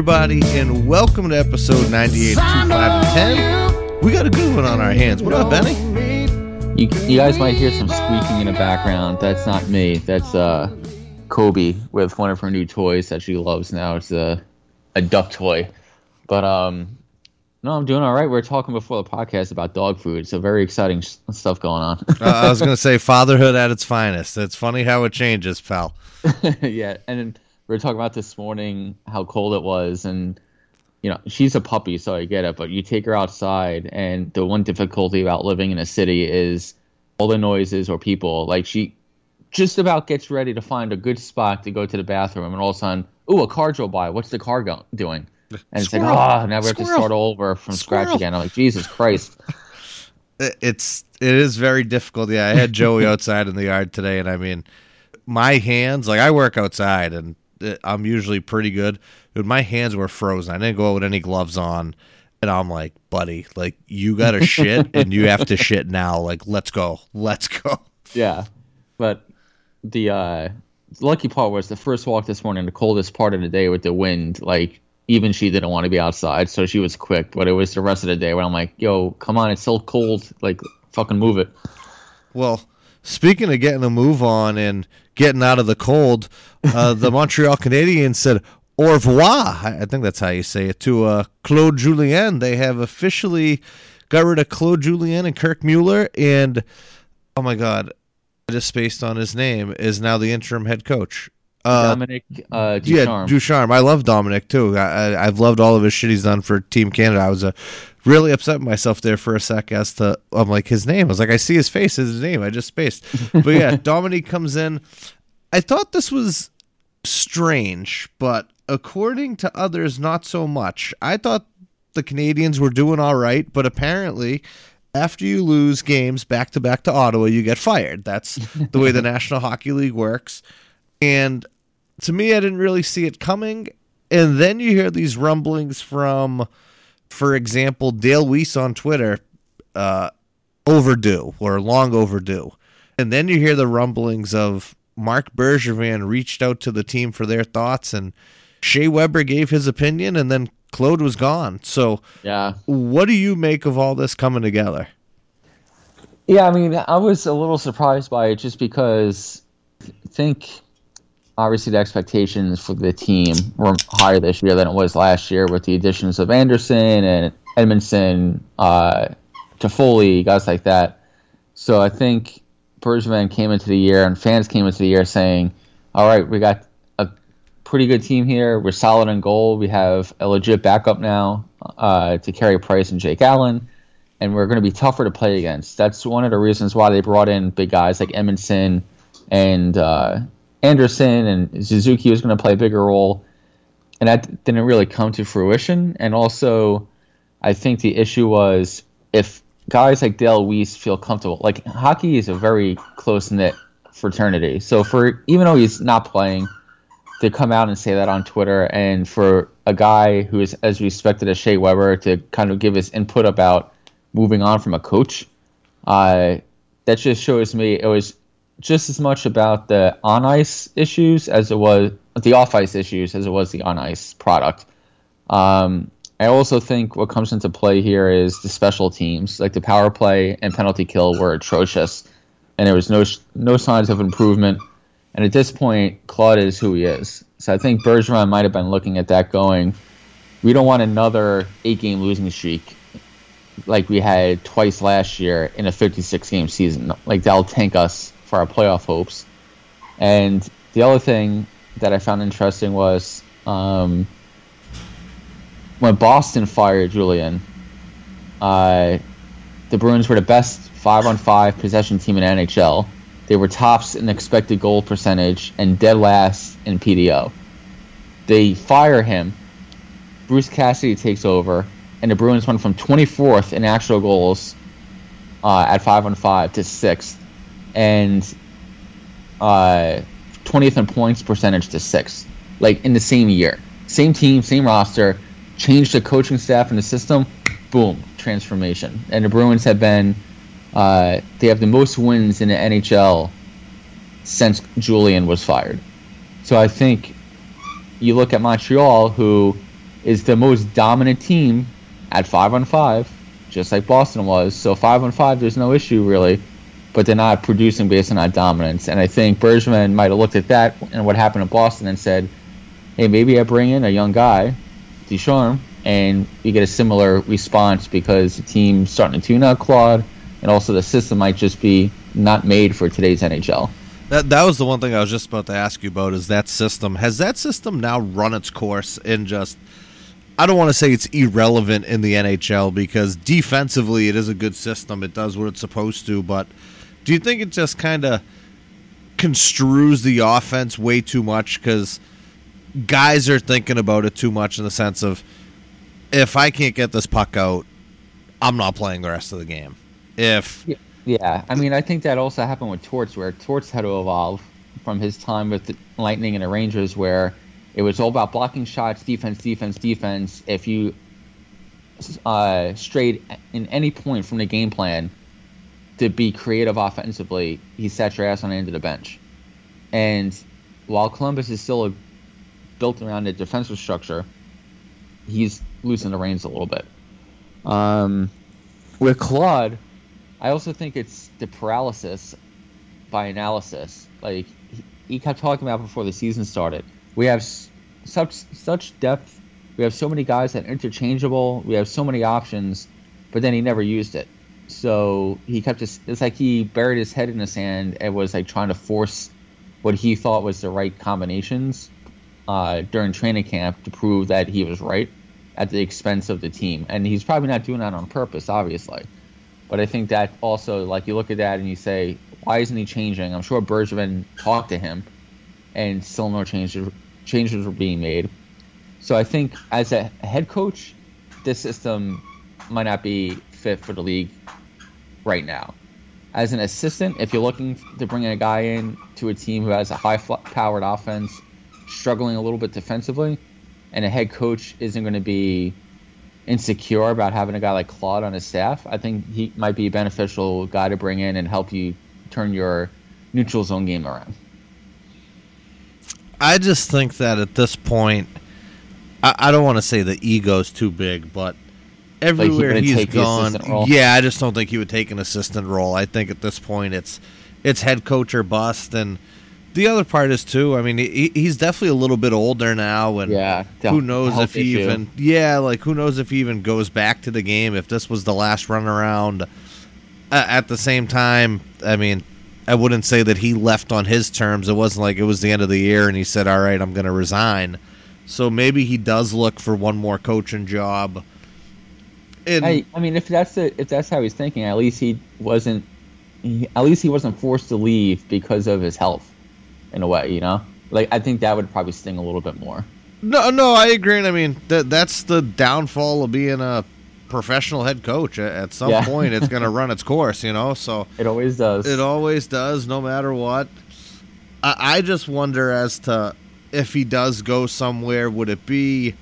Everybody, and welcome to episode 98 of 2 5 10. We got a good one on our hands. What up, Benny? You, you guys might hear some squeaking in the background. That's not me. That's uh, Kobe with one of her new toys that she loves now. It's a, a duck toy. But um, no, I'm doing all right. We are talking before the podcast about dog food, so very exciting sh- stuff going on. uh, I was going to say fatherhood at its finest. It's funny how it changes, pal. yeah, and we were talking about this morning how cold it was, and you know she's a puppy, so I get it. But you take her outside, and the one difficulty about living in a city is all the noises or people. Like she just about gets ready to find a good spot to go to the bathroom, and all of a sudden, ooh, a car drove by. What's the car go- doing? And it's like, Squirrel. oh, now we have to start all over from scratch again. I'm like, Jesus Christ. It's it is very difficult. Yeah, I had Joey outside in the yard today, and I mean, my hands like I work outside, and I'm usually pretty good. Dude, my hands were frozen. I didn't go out with any gloves on, and I'm like, buddy, like you got to shit, and you have to shit now. Like, let's go, let's go. Yeah, but the uh, lucky part was the first walk this morning, the coldest part of the day with the wind. Like even she didn't want to be outside, so she was quick. But it was the rest of the day where I'm like, "Yo, come on, it's so cold. Like, fucking move it." Well, speaking of getting a move on and getting out of the cold, uh, the Montreal Canadiens said au revoir. I think that's how you say it to uh, Claude Julien. They have officially got rid of Claude Julien and Kirk Muller, and oh my god, I just spaced on his name. Is now the interim head coach. Uh, Dominic uh, yeah, Ducharme. Ducharme. I love Dominic too. I, I, I've loved all of his shit he's done for Team Canada. I was uh, really upset myself there for a sec as to I'm like his name. I was like, I see his face, his name. I just spaced. But yeah, Dominic comes in. I thought this was strange, but according to others, not so much. I thought the Canadiens were doing all right, but apparently. After you lose games back to back to Ottawa, you get fired. That's the way the National Hockey League works. And to me, I didn't really see it coming. And then you hear these rumblings from, for example, Dale Weise on Twitter, uh, overdue or long overdue. And then you hear the rumblings of Marc Bergevin reached out to the team for their thoughts, and Shea Weber gave his opinion, and then Claude was gone. So, yeah, what do you make of all this coming together? yeah. I mean, I was a little surprised by it just because I think obviously the expectations for the team were higher this year than it was last year with the additions of Anderson and Edmundson, uh, Toffoli, guys like that. So I think Bergevin came into the year and fans came into the year saying, "All right, we got a pretty good team here. We're solid in goal. We have a legit backup now uh, to carry Price and Jake Allen." And we're going to be tougher to play against. That's one of the reasons why they brought in big guys like Edmundson and uh, Anderson and Suzuki was going to play a bigger role, and that didn't really come to fruition. And also, I think the issue was if guys like Dale Weise feel comfortable, like hockey is a very close knit fraternity. So for even though he's not playing, to come out and say that on Twitter, and for a guy who is as respected as Shea Weber to kind of give his input about moving on from a coach, uh, that just shows me it was just as much about the on ice issues as it was the off ice issues as it was the on ice product. Um, I also think what comes into play here is the special teams, like the power play and penalty kill, were atrocious, and there was no no signs of improvement. And at this point, Claude is who he is. So I think Bergeron might have been looking at that, going, "We don't want another eight-game losing streak like we had twice last year in a 56-game season. Like that'll tank us for our playoff hopes." And the other thing that I found interesting was um, when Boston fired Julien, uh, the Bruins were the best five on five possession team in NHL. They were tops in expected goal percentage and dead last in PDO. They fire him. Bruce Cassidy takes over, and the Bruins went from 24th in actual goals uh, at five on five to sixth, and uh, 20th in points percentage to sixth, like in the same year. Same team, same roster, changed the coaching staff and the system, boom, transformation. And the Bruins have been, uh, they have the most wins in the NHL since Julien was fired. So I think you look at Montreal, who is the most dominant team at five on five, just like Boston was. So five on five, there's no issue really, but they're not producing based on that dominance. And I think Bergman might have looked at that and what happened in Boston and said, "Hey, maybe I bring in a young guy, Ducharme, and you get a similar response because the team's starting to tune out Claude, and also the system might just be not made for today's NHL." That that was the one thing I was just about to ask you about is that system. Has that system now run its course in just I don't want to say it's irrelevant in the NHL because defensively it is a good system. It does what it's supposed to, but do you think it just kind of construes the offense way too much cuz guys are thinking about it too much in the sense of if I can't get this puck out, I'm not playing the rest of the game. If yeah. Yeah, I mean, I think that also happened with Torts, where Torts had to evolve from his time with the Lightning and the Rangers, where it was all about blocking shots, defense, defense, defense. If you uh, strayed in any point from the game plan to be creative offensively, he sat your ass on the end of the bench. And while Columbus is still a, built around a defensive structure, he's losing the reins a little bit. Um, with Claude I also think it's the paralysis by analysis. Like he, he kept talking about before the season started. We have such such depth. We have so many guys that are interchangeable. We have so many options, but then he never used it. So he kept just it's like he buried his head in the sand and was like trying to force what he thought was the right combinations uh, during training camp to prove that he was right at the expense of the team. And he's probably not doing that on purpose, obviously. But I think that also, like, you look at that and you say, why isn't he changing? I'm sure Bergevin talked to him, and still no changes changes were being made. So I think as a head coach, this system might not be fit for the league right now. As an assistant, if you're looking to bring a guy in to a team who has a high-powered offense, struggling a little bit defensively, and a head coach isn't going to be insecure about having a guy like Claude on his staff, I think he might be a beneficial guy to bring in and help you turn your neutral zone game around. I just think that at this point, I, I don't want to say the ego's too big, but everywhere like he's gone, yeah, I just don't think he would take an assistant role. I think at this point it's it's head coach or bust, and the other part is too. I mean, he, he's definitely a little bit older now, and yeah, who knows if he issue. even yeah, like who knows if he even goes back to the game if this was the last run around. Uh, at the same time, I mean, I wouldn't say that he left on his terms. It wasn't like it was the end of the year and he said, "All right, I'm going to resign." So maybe he does look for one more coaching job. And, I, I mean, if that's the, if that's how he's thinking, at least he wasn't. He, at least he wasn't forced to leave because of his health in a way, you know? Like I think that would probably sting a little bit more. No, no, I agree. And I mean, that that's the downfall of being a professional head coach. At some yeah. point, it's going to run its course, you know. So it always does. It always does, no matter what. I, I just wonder as to if he does go somewhere, would it be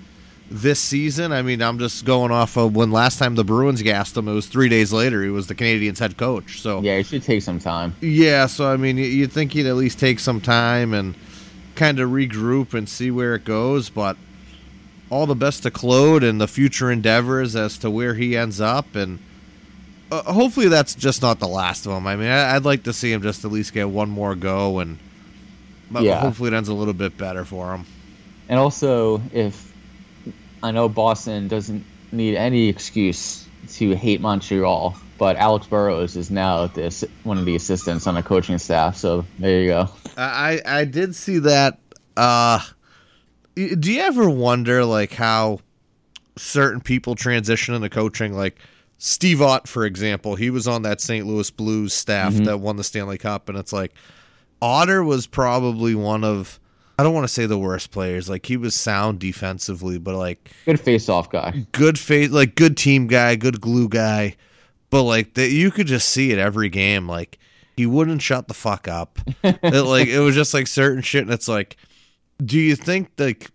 this season? I mean, I'm just going off of when last time the Bruins gassed him. It was three days later. He was the Canadiens head coach. So yeah, it should take some time. Yeah, so I mean, you'd think he'd at least take some time and kind of regroup and see where it goes. But all the best to Claude and the future endeavors as to where he ends up, and uh, hopefully that's just not the last of him. I mean, I, would like to see him just at least get one more go, and but yeah. hopefully it ends a little bit better for him. And also, if I know Boston doesn't need any excuse to hate Montreal, but Alex Burrows is now this one of the assistants on the coaching staff. So there you go. I I did see that. Uh, do you ever wonder like how certain people transition into coaching? Like Steve Ott, for example, he was on that St. Louis Blues staff Mm-hmm. that won the Stanley Cup, and it's like Otter was probably one of I don't want to say the worst players. Like he was sound defensively, but like Good face-off guy. good face, like good team guy, good glue guy. But like that, you could just see it every game. Like he wouldn't shut the fuck up. it, like it was just like certain shit, and it's like, do you think like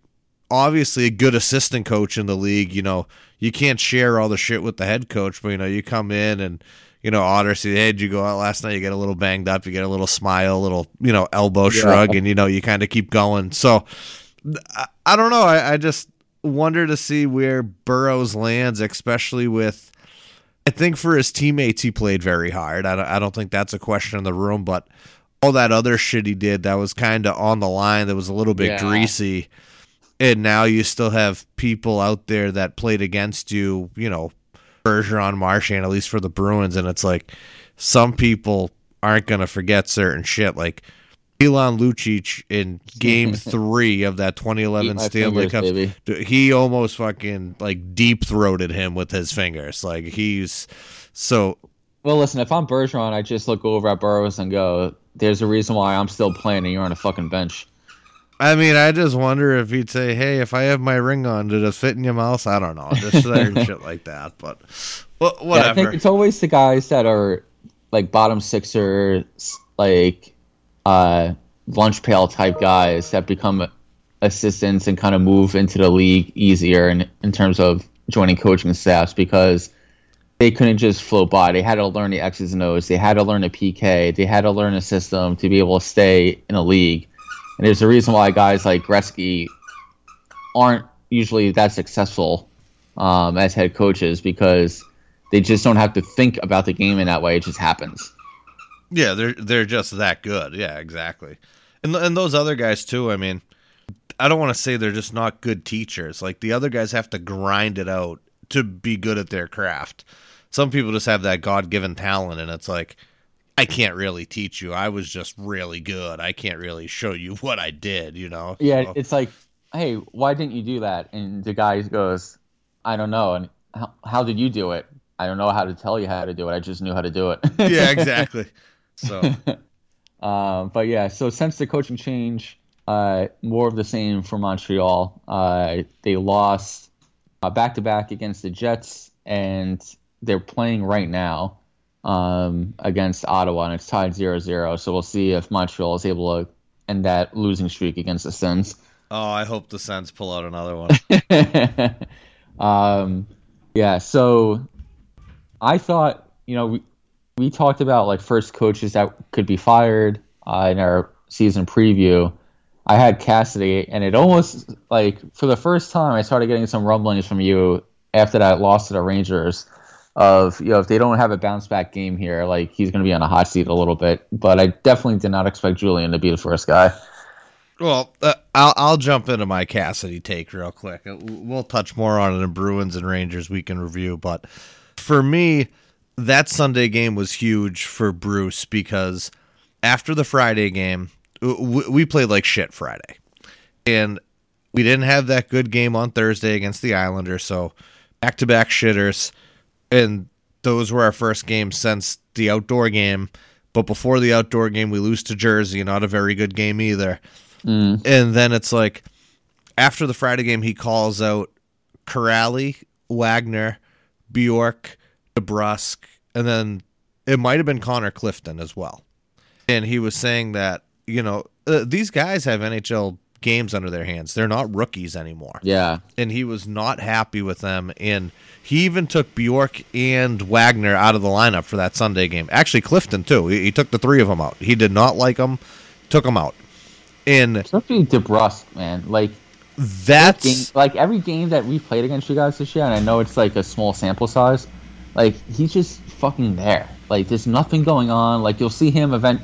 obviously a good assistant coach in the league, you know, you can't share all the shit with the head coach, but you know, you come in and you know, Otter see, hey, did you go out last night? You get a little banged up, you get a little smile, a little, you know, elbow shrug, and you know, you kind of keep going. So I, I don't know. I, I just wonder to see where Burrows lands, especially with. I think for his teammates, he played very hard. I don't, I don't think that's a question in the room, but all that other shit he did that was kind of on the line, that was a little bit Yeah. greasy. And now you still have people out there that played against you, you know, Bergeron, Marchand, at least for the Bruins. And it's like some people aren't going to forget certain shit. Like Milan Lucic in game three of that 2011 Stanley Cup, he almost fucking like deep throated him with his fingers. Like he's so Well, listen, if I'm Bergeron, I just look over at Burrows and go, "There's a reason why I'm still playing, and you're on a fucking bench." I mean, I just wonder if he'd say, "Hey, if I have my ring on, did it fit in your mouth?" I don't know, just certain shit like that. But wha- Yeah, I whatever. think it's always the guys that are like bottom sixers, like uh, lunch pail type guys that become assistants and kind of move into the league easier in, in terms of joining coaching staffs because they couldn't just float by. They had to learn the X's and O's. They had to learn a PK. They had to learn a system to be able to stay in a league. And there's a reason why guys like Gretzky aren't usually that successful um, as head coaches because they just don't have to think about the game in that way. It just happens. Yeah, they're they're just that good. Yeah, exactly. And and those other guys too. I mean, I don't want to say they're just not good teachers. Like the other guys have to grind it out to be good at their craft. Some people just have that God given talent, and it's like, I can't really teach you. I was just really good. I can't really show you what I did. You know? Yeah, So- it's like, hey, why didn't you do that? And the guy goes, I don't know. And how, how did you do it? I don't know how to tell you how to do it. I just knew how to do it. yeah, exactly. So Um, but yeah, so since the coaching change, uh, more of the same for Montreal. Uh, they lost back to back against the Jets, and they're playing right now um, against Ottawa, and it's tied 0 0. So we'll see if Montreal is able to end that losing streak against the Sens. Oh, I hope the Sens pull out another one. um, yeah, so I thought, you know, we, we talked about like first coaches that could be fired uh, in our season preview. I had Cassidy, and it almost like for the first time I started getting some rumblings from you after that loss to the Rangers of you know if they don't have a bounce back game here, like he's going to be on a hot seat a little bit. But I definitely did not expect Julien to be the first guy. Well, uh, I'll I'll jump into my Cassidy take real quick. Uh, We'll touch more on it in Bruins and Rangers we can review, but for me, that Sunday game was huge for Bruce because after the Friday game, we played like shit Friday, and we didn't have that good game on Thursday against the Islanders, so back to back shitters, and those were our first games since the outdoor game. But before the outdoor game, we lose to Jersey, not a very good game either. And then it's like after the Friday game, he calls out Kuraly, Wagner, Bjork, DeBrusk, and then it might have been Connor Clifton as well. And he was saying that you know uh, these guys have NHL games under their hands; they're not rookies anymore Yeah, and he was not happy with them. And he even took Bjork and Wagner out of the lineup for that Sunday game. Actually, Clifton too. He, he took the three of them out. He did not like them. Took them out. And especially DeBrusk, man. Like game, that's like every game that we played against you guys this year, and I know it's like a small sample size, like he's just fucking there. Like there's nothing going on. Like you'll see him event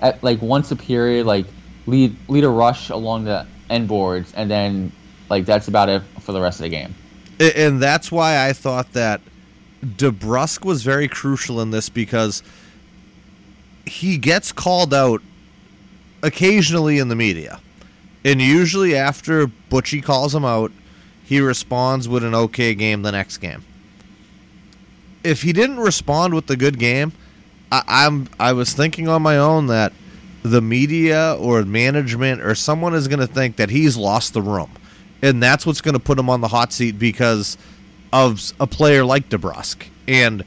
at like once a period, like lead lead a rush along the end boards, and then like that's about it for the rest of the game. and that's why I thought that DeBrusk was very crucial in this because he gets called out occasionally in the media. And usually after Butchie calls him out, he responds with an okay game the next game. if he didn't respond with the good game, I, I'm I was thinking on my own that the media or management or someone is going to think that he's lost the room, and that's what's going to put him on the hot seat because of a player like DeBrusk. And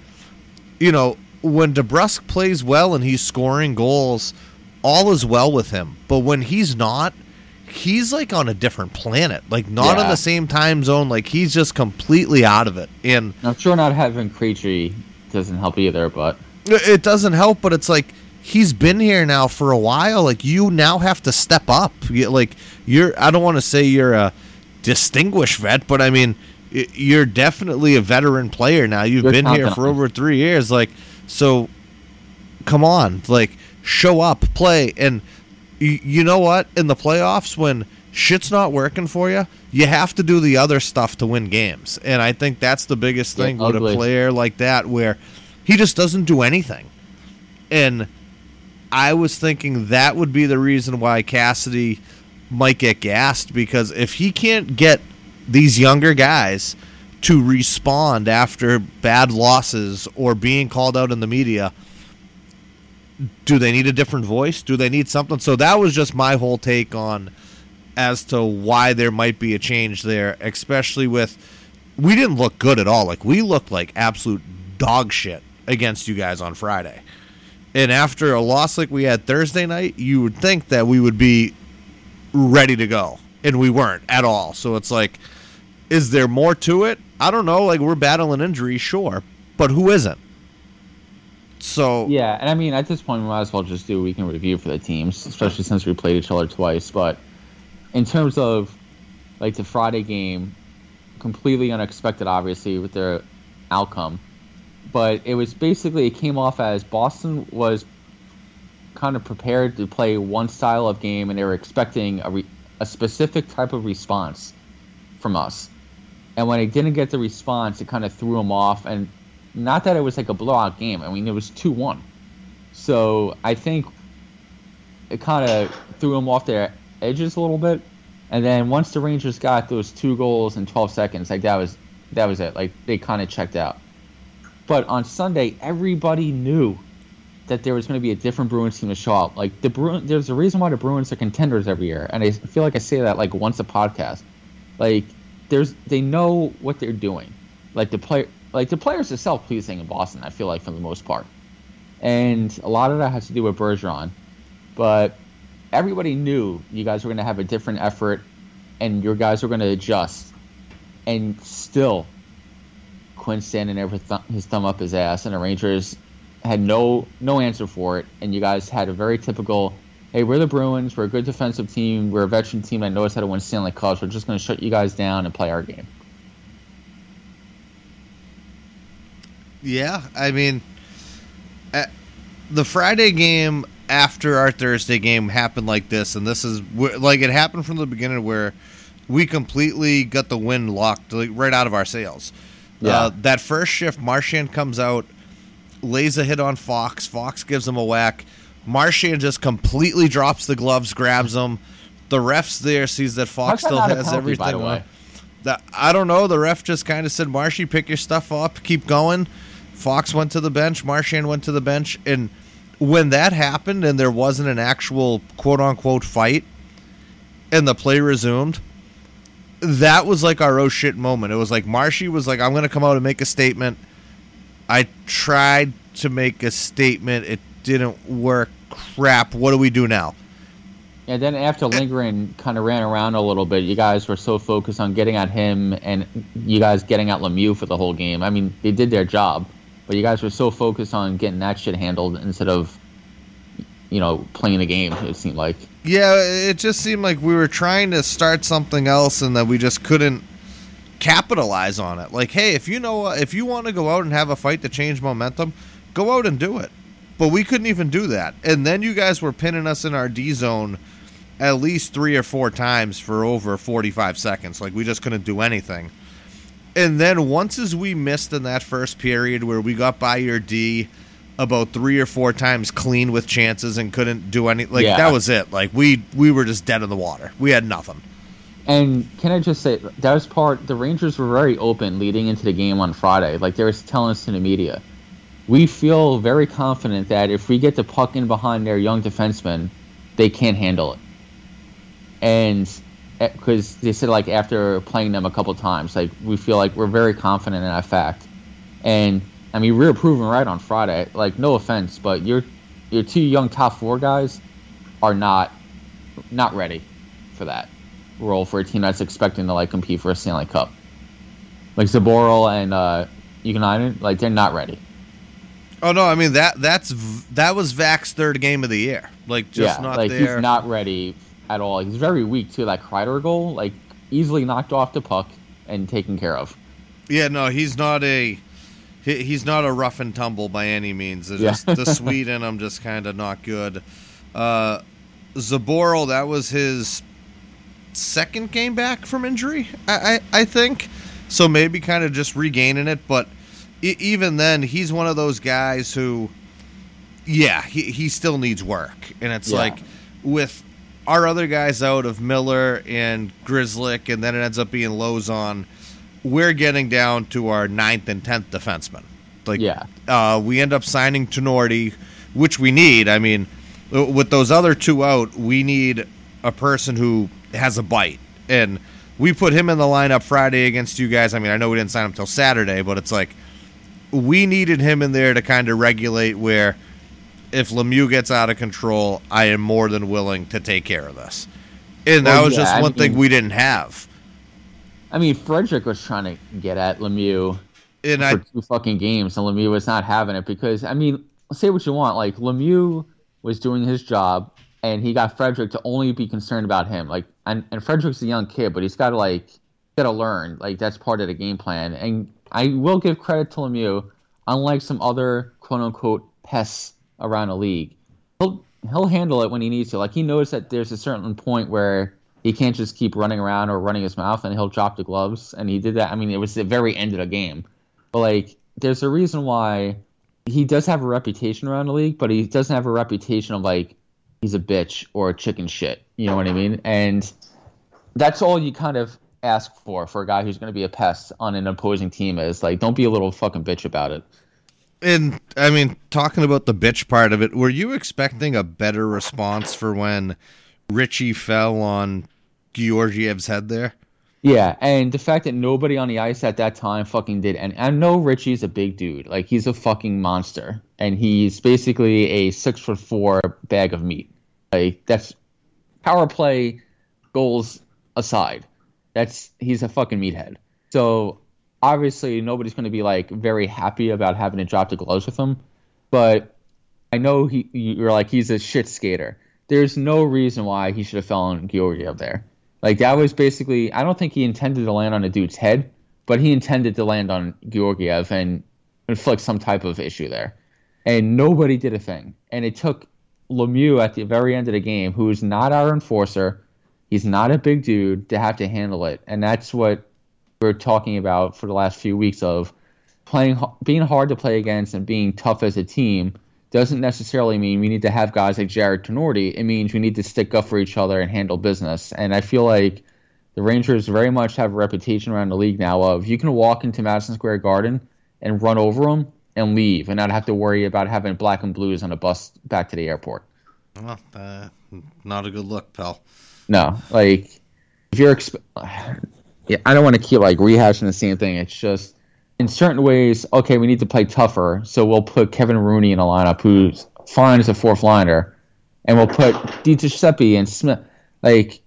you know when DeBrusk plays well and he's scoring goals, all is well with him. But when he's not, he's like on a different planet, like not Yeah. in the same time zone. Like he's just completely out of it. And I'm sure not having Krejci doesn't help either, but it doesn't help. But it's like he's been here now for a while. Like you now have to step up. You, like you're. I don't want to say you're a distinguished vet, but I mean you're definitely a veteran player now. You've You're been here for over three years. Like so, come on, like show up, play, and y- you know what? In the playoffs, when shit's not working for you, you have to do the other stuff to win games. And I think that's the biggest Yeah, thing with a player like that, where he just doesn't do anything. And I was thinking that would be the reason why Cassidy might get gassed because if he can't get these younger guys to respond after bad losses or being called out in the media, do they need a different voice? Do they need something? So that was just my whole take on as to why there might be a change there, especially with we didn't look good at all. Like we looked like absolute dog shit against you guys on Friday. And after a loss like we had Thursday night, you would think that we would be ready to go. And we weren't at all. So it's like, is there more to it? I don't know. Like we're battling injury, sure. But who isn't? So yeah. And I mean, at this point, we might as well just do a weekend review for the teams, especially since we played each other twice. But in terms of like the Friday game, completely unexpected, obviously, with their outcome. But it was basically it came off as Boston was kind of prepared to play one style of game, and they were expecting a re- a specific type of response from us. And when they didn't get the response, it kind of threw them off. And not that it was like a blowout game. I mean, it was two one. So I think it kind of threw them off their edges a little bit. And then once the Rangers got those two goals in 12 seconds, like that was that was it. Like they kind of checked out. But on Sunday, everybody knew that there was going to be a different Bruins team to show up. Like the Bruins, there's a reason why the Bruins are contenders every year, and I feel like I say that like once a podcast. Like there's they know what they're doing. Like the player, like the players are self pleasing in Boston. I feel like for the most part, and a lot of that has to do with Bergeron. But everybody knew you guys were going to have a different effort, and your guys were going to adjust, and still. Quinn standing there with th- his thumb up his ass, and the Rangers had no no answer for it, and you guys had a very typical. Hey, we're the Bruins. We're a good defensive team. We're a veteran team that knows how to win Stanley Cups. We're just going to shut you guys down and play our game. Yeah, I mean, uh, the Friday game after our Thursday game happened like this, and this is like it happened from the beginning where we completely got the wind locked like, right out of our sails. Yeah. Uh, that first shift, Marchand comes out, lays a hit on Fox. Fox gives him a whack. Marchand just completely drops the gloves, grabs him. The ref's there, sees that Fox How's still not has penalty, everything by the on. way? That I don't know. The ref just kind of said, "Marshy, pick your stuff up, keep going." Fox went to the bench. Marchand went to the bench, and when that happened, and there wasn't an actual quote unquote fight, and the play resumed, that was like our oh shit moment. It was like Marshy was like, "I'm going to come out and make a statement." I tried to make a statement. It didn't work. Crap. What do we do now? And then after eh. Lindgren kind of ran around a little bit, you guys were so focused on getting at him and you guys getting at Lemieux for the whole game. I mean, they did their job, but you guys were so focused on getting that shit handled instead of, you know, playing the game. It seemed like. Yeah, it just seemed like we were trying to start something else and that we just couldn't capitalize on it. Like, hey, if you know if you want to go out and have a fight to change momentum, go out and do it. But we couldn't even do that. And then you guys were pinning us in our D zone at least 3 or 4 times for over 45 seconds. Like we just couldn't do anything. And then once as we missed in that first period where we got by your D about three or four times clean with chances and couldn't do any like Yeah. that was it. Like we we were just dead in the water. We had nothing. And can I just say that was part? The Rangers were very open leading into the game on Friday. Like they were telling us to the media, we feel very confident that if we get the puck in behind their young defensemen, they can't handle it. And because eh, they said like after playing them a couple times, like we feel like we're very confident in that fact. And I mean, we were proven right on Friday. Like no offense, but your your two young top four guys are not not ready for that role for a team that's expecting to like compete for a Stanley Cup. Like Zboril and uh, United, like they're not ready. Oh no, I mean that that's that was Vac's third game of the year. Like just yeah, not like there. he's not ready at all. He's very weak too. That Kreider goal, like easily knocked off the puck and taken care of. Yeah, no, he's not a he, he's not a rough and tumble by any means. Yeah. just the Swede in him just kind of not good. Uh, Zboril, that was his second game back from injury, I I, I think. So maybe kind of just regaining it, but e- even then, he's one of those guys who, yeah, he he still needs work, and it's Yeah. like with our other guys out of Miller and Grzelcyk, and then it ends up being Lauzon. We're getting down to our ninth and tenth defenseman. Like, Yeah. uh, we end up signing Tinordi, which we need. I mean, with those other two out, we need a person who has a bite, and we put him in the lineup Friday against you guys. I mean, I know we didn't sign him till Saturday, but it's like we needed him in there to kind of regulate where if Lemieux gets out of control, I am more than willing to take care of this. And that Well, was yeah, just I one thing we didn't have. I mean, Frederic was trying to get at Lemieux And for I two fucking games, and Lemieux was not having it because I mean, say what you want, like Lemieux was doing his job, and he got Frederic to only be concerned about him. Like, and, and Frederic's a young kid, but he's got to like got to learn. Like that's part of the game plan. And I will give credit to Lemieux, unlike some other quote unquote pests around the league. He'll he'll handle it when he needs to. Like he knows that there's a certain point where he can't just keep running around or running his mouth, and he'll drop the gloves. And he did that. I mean, it was the very end of the game. But like, there's a reason why he does have a reputation around the league, but he doesn't have a reputation of like he's a bitch or a chicken shit. You know what I mean? And that's all you kind of ask for for a guy who's going to be a pest on an opposing team is like, don't be a little fucking bitch about it. and I mean, talking about the bitch part of it, were you expecting a better response for when Ritchie fell on Georgiev's head there? Yeah, and the fact that nobody on the ice at that time fucking did, and I know Ritchie's a big dude, like he's a fucking monster, and he's basically a six foot four bag of meat. Like that's power play goals aside, that's he's a fucking meathead. So obviously nobody's going to be like very happy about having to drop the gloves with him, but I know he you're like he's a shit skater. There's no reason why he should have fallen Georgiev there. Like that was basically I don't think he intended to land on a dude's head, but he intended to land on Georgiev and inflict some type of issue there. And nobody did a thing. And it took Lemieux at the very end of the game, who is not our enforcer, he's not a big dude, to have to handle it. And that's what we're talking about for the last few weeks of playing being hard to play against and being tough as a team doesn't necessarily mean we need to have guys like Jarred Tinordi. It means we need to stick up for each other and handle business. And I feel like the Rangers very much have a reputation around the league now of you can walk into Madison Square Garden and run over them and leave and not have to worry about having black and blues on a bus back to the airport. Well, uh, not a good look, pal. No, like if you're, exp- yeah, I don't want to keep like rehashing the same thing. It's just in certain ways, okay, we need to play tougher, so we'll put Kevin Rooney in a lineup who's fine as a fourth liner, and we'll put Di and Smith. Like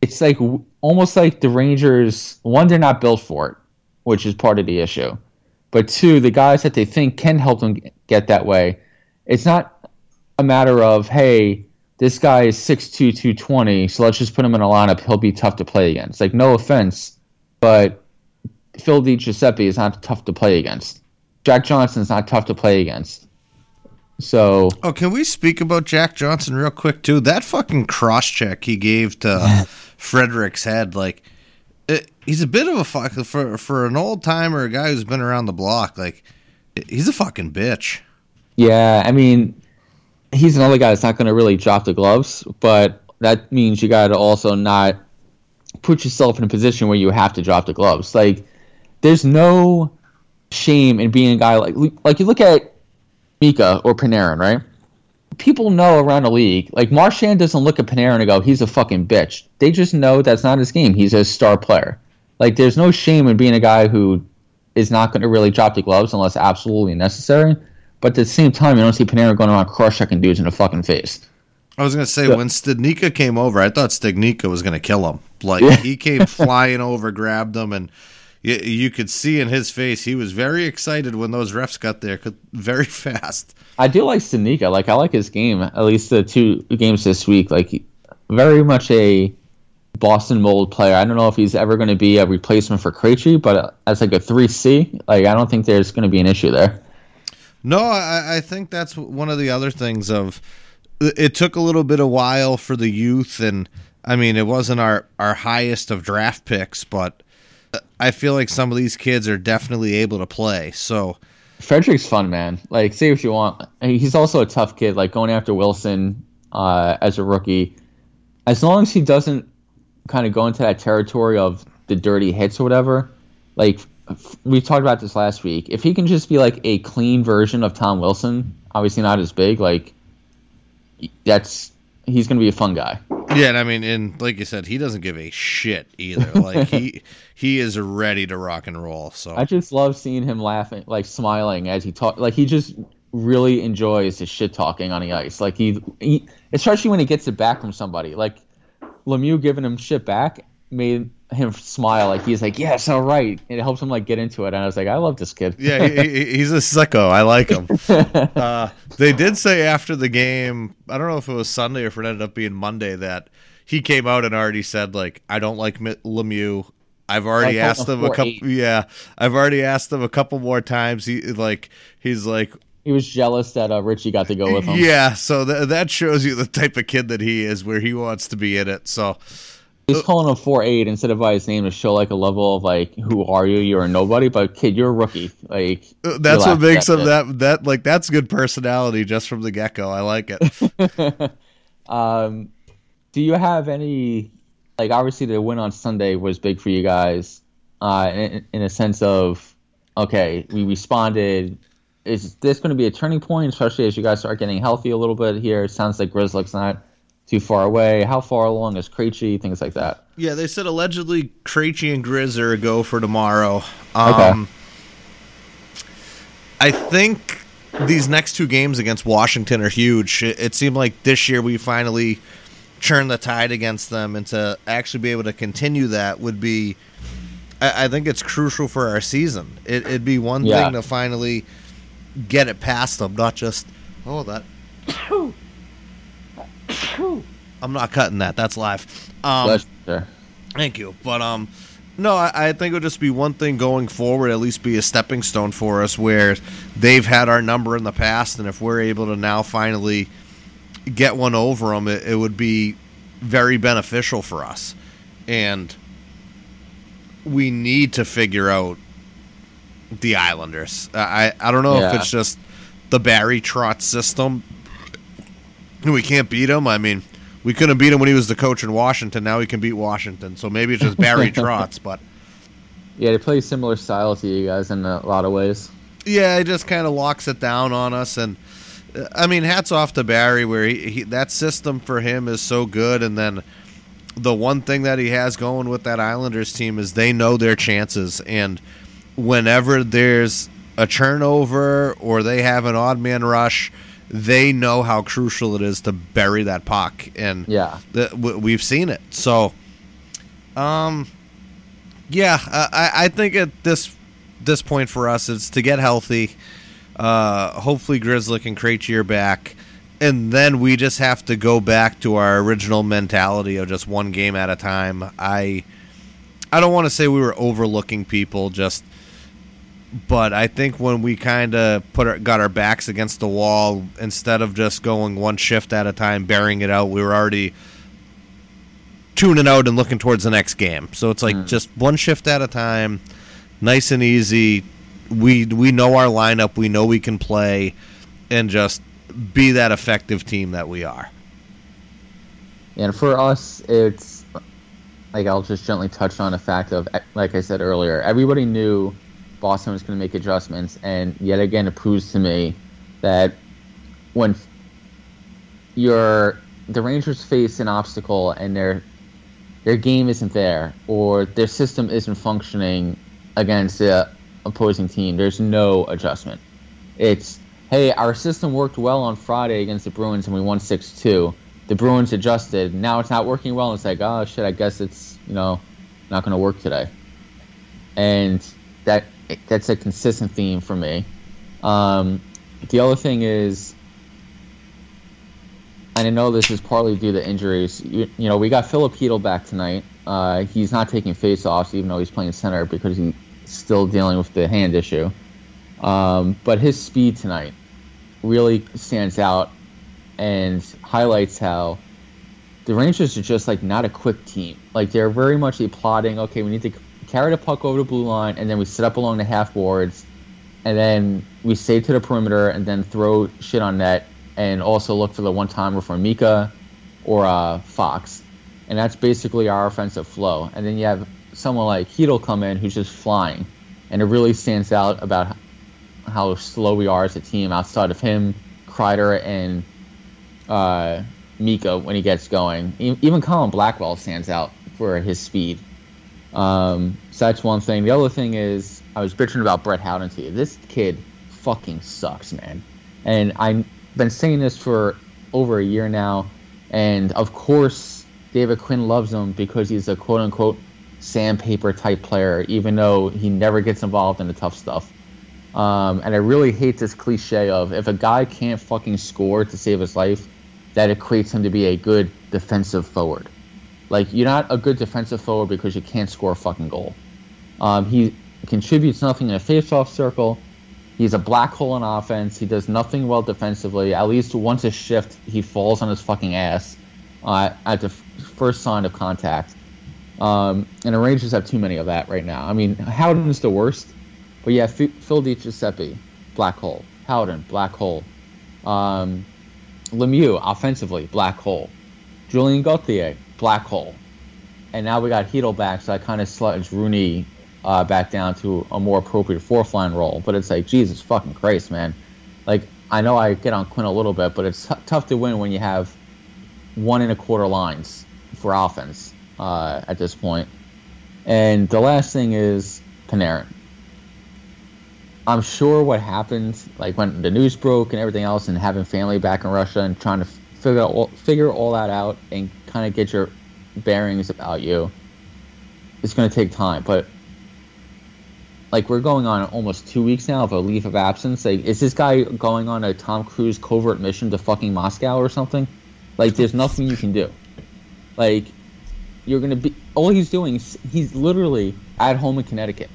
it's like almost like the Rangers. One, they're not built for it, which is part of the issue. But two, the guys that they think can help them get that way, it's not a matter of hey this guy is 6'2", 220, so let's just put him in a lineup. He'll be tough to play against. Like, no offense, but Phil Di Giuseppe is not tough to play against. Jack Johnson is not tough to play against. So, Oh, can we speak about Jack Johnson real quick too? That fucking cross check he gave to Frederic's head, like it, he's a bit of a fuck for for an old timer, a guy who's been around the block. Like he's a fucking bitch. yeah, I mean, he's another guy that's not going to really drop the gloves, but that means you got to also not put yourself in a position where you have to drop the gloves. Like, there's no shame in being a guy like like you look at Mika or Panarin, right? People know around the league, like Marchand doesn't look at Panarin and go, "He's a fucking bitch." They just know that's not his game. He's a star player. Like, there's no shame in being a guy who is not going to really drop the gloves unless absolutely necessary. But at the same time, you don't see Panarin going around cross checking dudes in the fucking face. I was gonna say when Studnicka came over, I thought Studnicka was gonna kill him. Like yeah. he came flying over, grabbed him, and you, you, could see in his face he was very excited when those refs got there, very fast. I do like Studnicka. Like I like his game. At least the two games this week. Like very much a Boston mold player. I don't know if he's ever going to be a replacement for Krejci, but uh, as like a three C, like I don't think there's going to be an issue there. No, I, I think that's one of the other things of it took a little bit of while for the youth, and I mean, it wasn't our our highest of draft picks, but I feel like some of these kids are definitely able to play. So Frederic's fun, man. Like, say what you want. He's also a tough kid. Like going after Wilson uh, as a rookie, as long as he doesn't kind of go into that territory of the dirty hits or whatever. Like we talked about this last week. If he can just be like a clean version of Tom Wilson, obviously not as big, like that's he's going to be a fun guy. Yeah, and I mean, and like you said, he doesn't give a shit either. Like he he is ready to rock and roll. So I just love seeing him laughing, like smiling as he talk. Like he just really enjoys his shit talking on the ice. Like he, he especially when he gets it back from somebody. Like Lemieux giving him shit back made him smile like he's like yes all right it helps him like get into it and i was like i love this kid yeah he, he's a sicko i like him uh, they did say after the game i don't know if it was sunday or if it ended up being monday that he came out and already said like i don't like lemieux I've already like asked him a couple. Eight. Yeah, I've already asked him a couple more times. He like he's like he was jealous that uh, Ritchie got to go with him. Yeah, so th- that shows you the type of kid that he is, where he wants to be in it. So He's calling him four eight instead of by his name to show like a level of like who are you? You're a nobody, but kid, you're a rookie. Like uh, that's what makes him that that like that's good personality just from the get go. I like it. um, do you have any like obviously the win on Sunday was big for you guys, uh, in, in a sense of okay, we responded. Is this going to be a turning point, especially as you guys start getting healthy a little bit here? It sounds like Grzelcyk's not too far away? How far along is Krejci? Things like that. Yeah, they said allegedly Krejci and Grizz are a go for tomorrow. Um, okay. I think these next two games against Washington are huge. It, it seemed like this year we finally churned the tide against them, and to actually be able to continue that would be. I, I think it's crucial for our season. It, would be one yeah. thing to finally get it past them, not just oh that I'm not cutting that. That's live. Um, Thank you. But um, no, I, I, think it would just be one thing going forward. At least be a stepping stone for us, where they've had our number in the past, and if we're able to now finally get one over them, it, it would be very beneficial for us. And we need to figure out the Islanders. I I don't know yeah. if it's just the Barry Trotz system we can't beat him. I mean, we couldn't beat him when he was the coach in Washington. Now he can beat Washington. So maybe it's just Barry Trotz, but yeah, they play similar style to you guys in a lot of ways. Yeah, it just kind of locks it down on us, and I mean, hats off to Barry, where he, he that system for him is so good, and then the one thing that he has going with that Islanders team is they know their chances, and whenever there's a turnover or they have an odd man rush they know how crucial it is to bury that puck, and yeah, the, we've seen it. So, um, yeah, I, I think at this this point for us, it's to get healthy. Uh, hopefully, Grzelcyk and Krejci are back, and then we just have to go back to our original mentality of just one game at a time. I I don't want to say we were overlooking people, just but I think when we kind of put our, got our backs against the wall, instead of just going one shift at a time, bearing it out, we were already tuning out and looking towards the next game. So it's like mm. just one shift at a time, nice and easy. We we know our lineup, we know we can play, and just be that effective team that we are. And for us, it's like I'll just gently touch on a fact of, like I said earlier, everybody knew Boston was going to make adjustments, and yet again, it proves to me that when your the Rangers face an obstacle and their their game isn't there or their system isn't functioning against the opposing team, there's no adjustment. It's hey, our system worked well on Friday against the Bruins and we won six two. The Bruins adjusted. Now it's not working well. It's like, oh shit, I guess it's you know not going to work today. And that that's a consistent theme for me. Um, the other thing is, and I know this is partly due to injuries. You, you know, we got Filip Chytil back tonight. Uh, he's not taking faceoffs, even though he's playing center because he's still dealing with the hand issue. Um, but his speed tonight really stands out and highlights how the Rangers are just like not a quick team. Like they're very much a plotting. Okay, we need to carry the puck over the blue line, and then we set up along the half boards, and then we stay to the perimeter, and then throw shit on net, and also look for the one timer for Mika or uh, Fox, and that's basically our offensive flow. And then you have someone like Chytil come in who's just flying, and it really stands out about how slow we are as a team outside of him, Kreider, and uh, Mika when he gets going. Even Colin Blackwell stands out for his speed. Um, so that's one thing. The other thing is, I was bitching about Brett Howden to you. This kid fucking sucks, man. And I've been saying this for over a year now. And of course, David Quinn loves him because he's a quote unquote sandpaper type player, even though he never gets involved in the tough stuff. Um, and I really hate this cliche of if a guy can't fucking score to save his life, that equates him to be a good defensive forward. Like you're not a good defensive forward because you can't score a fucking goal. Um, he contributes nothing in a face-off circle. He's a black hole in offense. He does nothing well defensively. At least once a shift, he falls on his fucking ass uh, at the f- first sign of contact. Um, and the Rangers have too many of that right now. I mean, Howden is the worst, but yeah, F- Phil DiGiuseppe, black hole. Howden, black hole. Um, Lemieux, offensively, black hole. Julien Gauthier, black hole. And now we got Chytil back, so I kind of sludged Rooney uh, back down to a more appropriate fourth line role. But it's like, Jesus fucking Christ, man. Like, I know I get on Quinn a little bit, but it's t- tough to win when you have one and a quarter lines for offense uh, at this point. And the last thing is Panarin. I'm sure what happened, like when the news broke and everything else, and having family back in Russia and trying to figure all, figure all that out and kind of get your bearings about you. It's going to take time, but like we're going on almost two weeks now of a leave of absence. Like, is this guy going on a Tom Cruise covert mission to fucking Moscow or something? Like, there's nothing you can do. Like, you're gonna be all he's doing. Is, he's literally at home in Connecticut.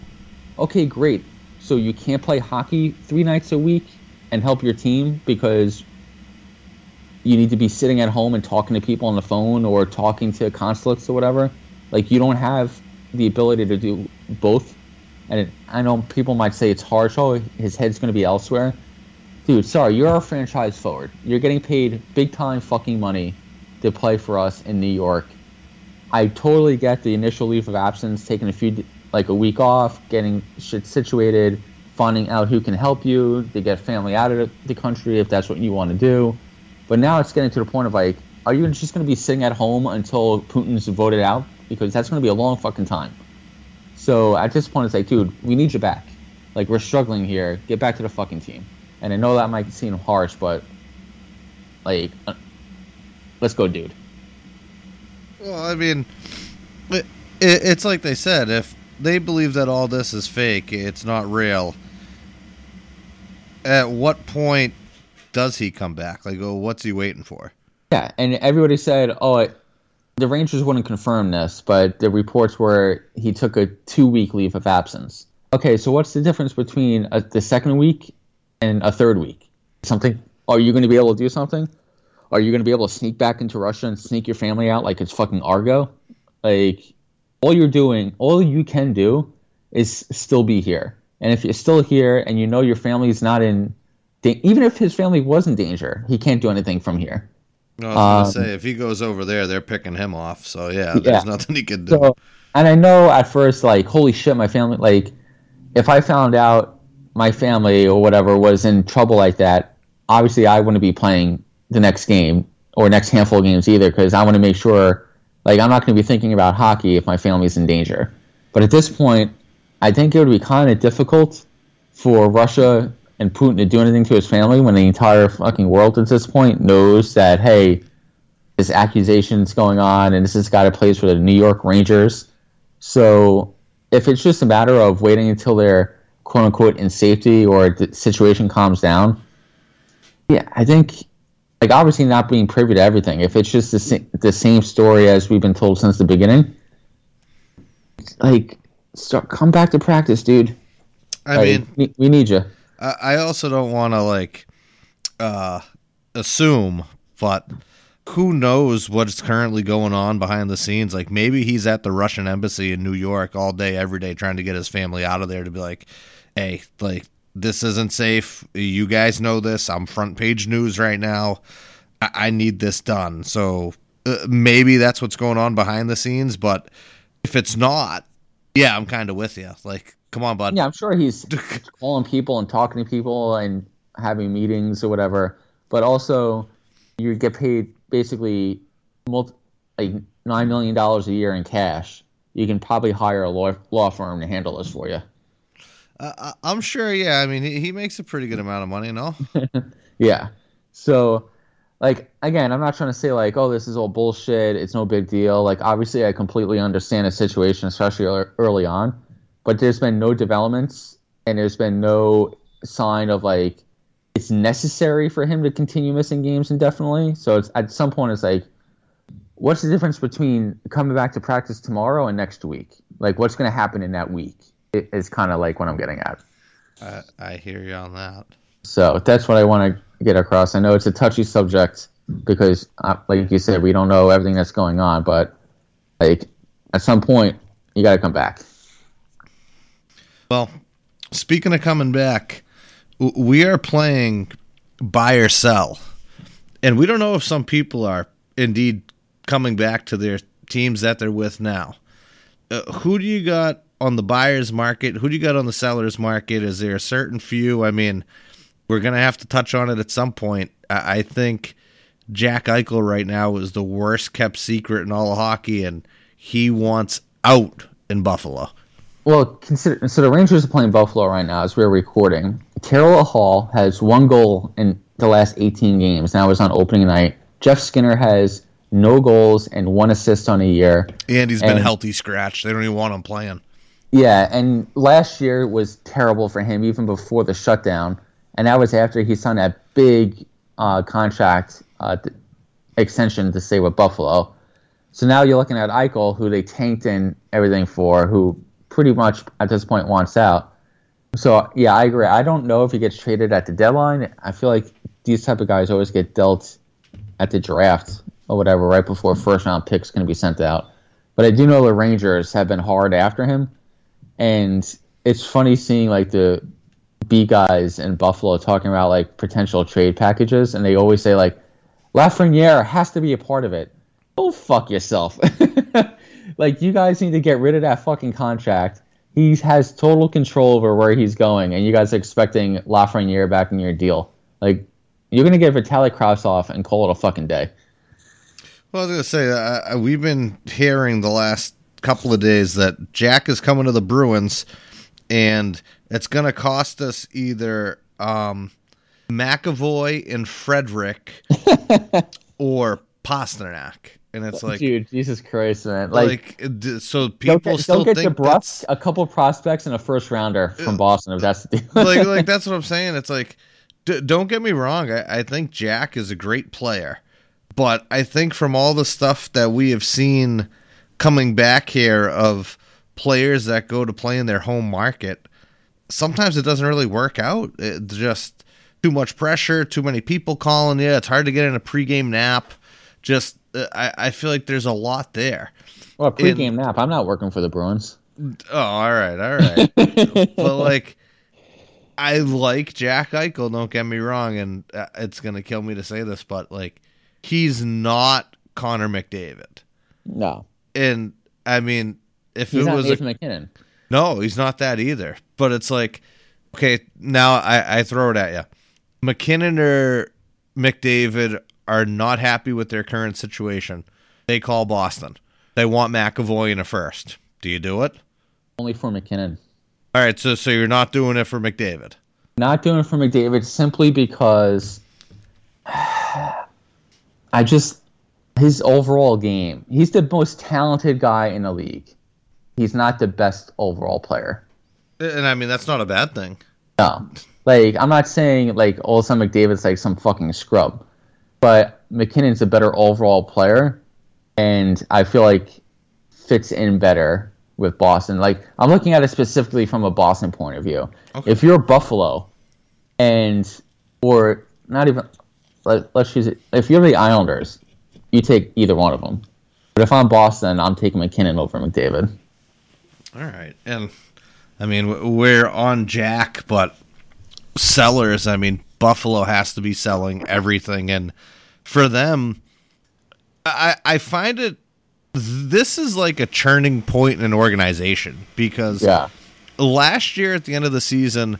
Okay, great. So you can't play hockey three nights a week and help your team because you need to be sitting at home and talking to people on the phone or talking to consulates or whatever. Like you don't have the ability to do both. And it, I know people might say it's harsh. Oh, his head's going to be elsewhere. Dude, sorry, you're our franchise forward. You're getting paid big time fucking money to play for us in New York. I totally get the initial leave of absence, taking a few like a week off, getting shit situated, finding out who can help you to get family out of the country if that's what you want to do. But now it's getting to the point of like, are you just going to be sitting at home until Putin's voted out? Because that's going to be a long fucking time. So at this point, it's like, dude, we need you back. Like we're struggling here. Get back to the fucking team. And I know that might seem harsh, but like, uh, let's go, dude. Well, I mean, it, it's like they said. If they believe that all this is fake, it's not real. At what point does he come back? Like, oh, what's he waiting for? Yeah, and everybody said, oh, it, the Rangers wouldn't confirm this, but the reports were he took a two week leave of absence. Okay, so what's the difference between a, the second week and a third week? Something? Are you going to be able to do something? Are you going to be able to sneak back into Russia and sneak your family out like it's fucking Argo? Like, all you're doing, all you can do is still be here. And if you're still here and you know your family's not in even if his family was in danger, he can't do anything from here. I was gonna Um, say if he goes over there, they're picking him off. So yeah, Yeah. there's nothing he can do. So, and I know at first, like, holy shit, my family, like, if I found out my family or whatever was in trouble like that, obviously I wouldn't be playing the next game or next handful of games either because I want to make sure, like, I'm not going to be thinking about hockey if my family's in danger. But at this point, I think it would be kind of difficult for Russia and Putin to do anything to his family when the entire fucking world at this point knows that, hey, this accusation's going on and this has got a place for the New York Rangers. So if it's just a matter of waiting until they're quote unquote in safety or the situation calms down, yeah, I think like obviously not being privy to everything. If it's just the, sa- the same story as we've been told since the beginning, like start come back to practice, dude. I Like, mean, we, we need you. I also don't want to like uh assume, but who knows what's currently going on behind the scenes? Like maybe he's at the Russian embassy in New York all day, every day, trying to get his family out of there to be like, hey, like this isn't safe. You guys know this. I'm front page news right now. I, I need this done. So uh, maybe that's what's going on behind the scenes. But if it's not, yeah, I'm kind of with you. Like, come on, bud. Yeah, I'm sure he's calling people and talking to people and having meetings or whatever. But also, you get paid basically multi- like nine million dollars a year in cash. You can probably hire a law law firm to handle this for you. Uh, I- I'm sure. Yeah, I mean, he, he makes a pretty good amount of money, no? Yeah. So, like, again, I'm not trying to say, like, oh, this is all bullshit. It's no big deal. Like, obviously, I completely understand the situation, especially early on. But there's been no developments, and there's been no sign of, like, it's necessary for him to continue missing games indefinitely. So, it's at some point, it's like, what's the difference between coming back to practice tomorrow and next week? Like, what's going to happen in that week? It is kind of like what I'm getting at. I, I hear you on that. So that's what I want to get across. I know it's a touchy subject because, uh, like you said, we don't know everything that's going on, but like at some point, you got to come back. Well, speaking of coming back, we are playing buy or sell, and we don't know if some people are indeed coming back to their teams that they're with now. Uh, who do you got on the buyer's market? Who do you got on the seller's market? Is there a certain few? I mean, we're gonna have to touch on it at some point. I, I think Jack Eichel right now is the worst kept secret in all of hockey, and he wants out in Buffalo. Well, consider so the Rangers are playing Buffalo right now as we're recording. Taylor Hall has one goal in the last 18 games. Now it's on opening night. Jeff Skinner has no goals and one assist on a year. And he's been healthy scratch. They don't even want him playing. Yeah, and last year was terrible for him, even before the shutdown, and that was after he signed that big uh, contract uh, th- extension to stay with Buffalo. So now you're looking at Eichel, who they tanked in everything for, who pretty much at this point wants out. So yeah, I agree. I don't know if he gets traded at the deadline. I feel like these type of guys always get dealt at the draft or whatever, right before first round picks going to be sent out. But I do know the Rangers have been hard after him and it's funny seeing like the B guys in Buffalo talking about like potential trade packages, and they always say like Lafreniere has to be a part of it. Oh fuck yourself! like you guys need to get rid of that fucking contract. He has total control over where he's going, and you guys are expecting Lafreniere back in your deal. Like you're gonna get Vitali Kravtsov and call it a fucking day. Well, I was gonna say uh, uh, we've been hearing the last couple of days that Jack is coming to the Bruins, and it's gonna cost us either um, McAvoy and Frederic or Pastrnak, and it's like. Dude, Jesus Christ, man! Like, Like, so don't people get, still don't get think DeBrusk, that's, a couple prospects and a first rounder from Boston. If that's the deal. like like that's what I'm saying. It's like, d- don't get me wrong. I, I think Jack is a great player, but I think from all the stuff that we have seen coming back here of players that go to play in their home market, sometimes it doesn't really work out. It's just too much pressure, too many people calling you. It's hard to get in a pregame nap. Just uh, I, I feel like there's a lot there. well, pregame nap. I'm not working for the Bruins. Oh, all right, all right. but like, I like Jack Eichel. Don't get me wrong, and uh, it's gonna kill me to say this, but like, he's not Connor McDavid. No, And I mean, if he's it not was a Nathan MacKinnon. No, he's not that either. But it's like, okay, now I, I throw it at you. MacKinnon or McDavid are not happy with their current situation. They call Boston. They want McAvoy in a first. Do you do it? Only for MacKinnon. All right, so so you're not doing it for McDavid. Not doing it for McDavid simply because I just his overall game. He's the most talented guy in the league. He's not the best overall player. And I mean, that's not a bad thing. No. Like, I'm not saying, like, all of a sudden McDavid's like some fucking scrub. But MacKinnon's a better overall player. And I feel like fits in better with Boston. Like, I'm looking at it specifically from a Boston point of view. Okay. If you're Buffalo and, or not even, let, let's choose it. If you're the Islanders, you take either one of them. But if I'm Boston, I'm taking MacKinnon over McDavid. All right, and I mean we're on Jack, but sellers. I mean Buffalo has to be selling everything, and for them, I I find it. This is like a churning point in an organization because Yeah. last year at the end of the season,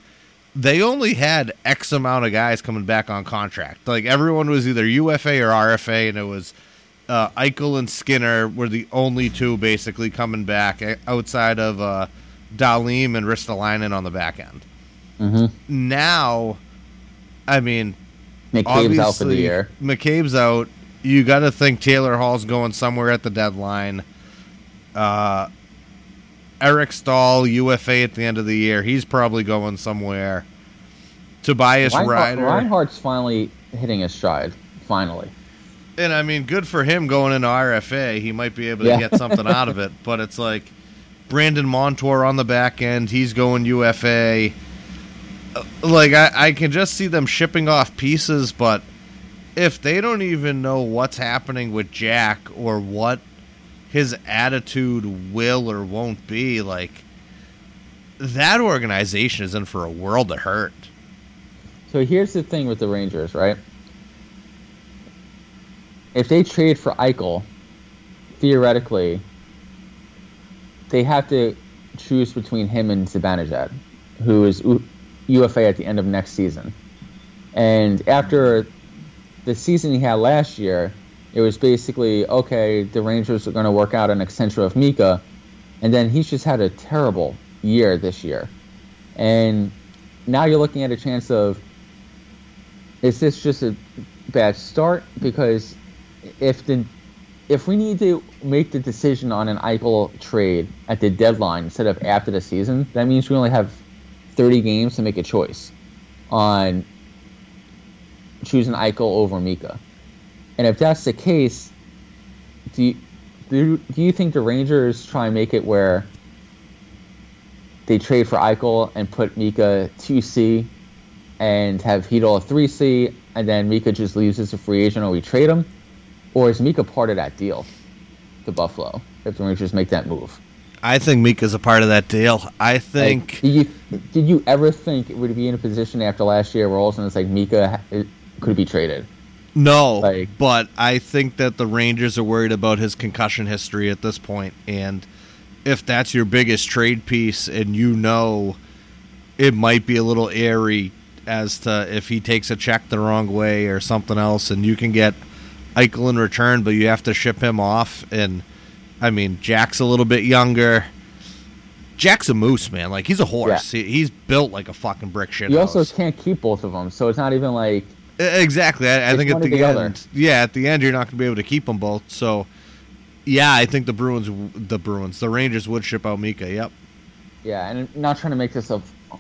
they only had X amount of guys coming back on contract. Like everyone was either UFA or RFA, and it was uh, Eichel and Skinner were the only two basically coming back eh, outside of uh, Dahlin and Ristolainen on the back end. Mm-hmm. Now, I mean, McCabe's out for the obviously, year. McCabe's out. You got to think Taylor Hall's going somewhere at the deadline. Uh, Eric Staal, UFA at the end of the year. He's probably going somewhere. Tobias Reinhart, Ryder. Reinhart's finally hitting his stride. Finally. And I mean, good for him going into RFA. He might be able to Yeah. get something out of it. But it's like Brandon Montour on the back end. He's going UFA. Like I, I can just see them shipping off pieces, but if they don't even know what's happening with Jack or what his attitude will or won't be, like that organization is in for a world of hurt. So here's the thing with the Rangers, right? If they trade for Eichel, theoretically, they have to choose between him and Zibanejad, who is UFA at the end of next season. And after the season he had last year, it was basically okay. The Rangers are going to work out an extension of Mika, and then he's just had a terrible year this year. And now you're looking at a chance of is this just a bad start? Because if the if we need to make the decision on an Eichel trade at the deadline instead of after the season, that means we only have 30 games to make a choice on choosing Eichel over Mika. And if that's the case, do you, do, do you think the Rangers try and make it where they trade for Eichel and put Mika 2C and have Chytil a 3C and then Mika just leaves as a free agent or we trade him? Or is Mika part of that deal to Buffalo if the Rangers make that move? I think Mika's a part of that deal. I think. Like, did you did you ever think it would be in a position after last year where all of a sudden it's like Mika it could be traded? No, Like- but I think that the Rangers are worried about his concussion history at this point, and if that's your biggest trade piece, and you know it might be a little airy as to if he takes a check the wrong way or something else, and you can get Eichel in return, but you have to ship him off, and I mean Jack's a little bit younger. Jack's a moose, man. Like he's a horse. He, he's built like a fucking brick shit. You also can't keep both of them, so it's not even like Exactly. I, I think at the, the other. end, yeah, at the end you're not going to be able to keep them both. So, yeah, I think the Bruins, the Bruins, the Rangers would ship out Mika. Yep. Yeah, and I'm not trying to make this a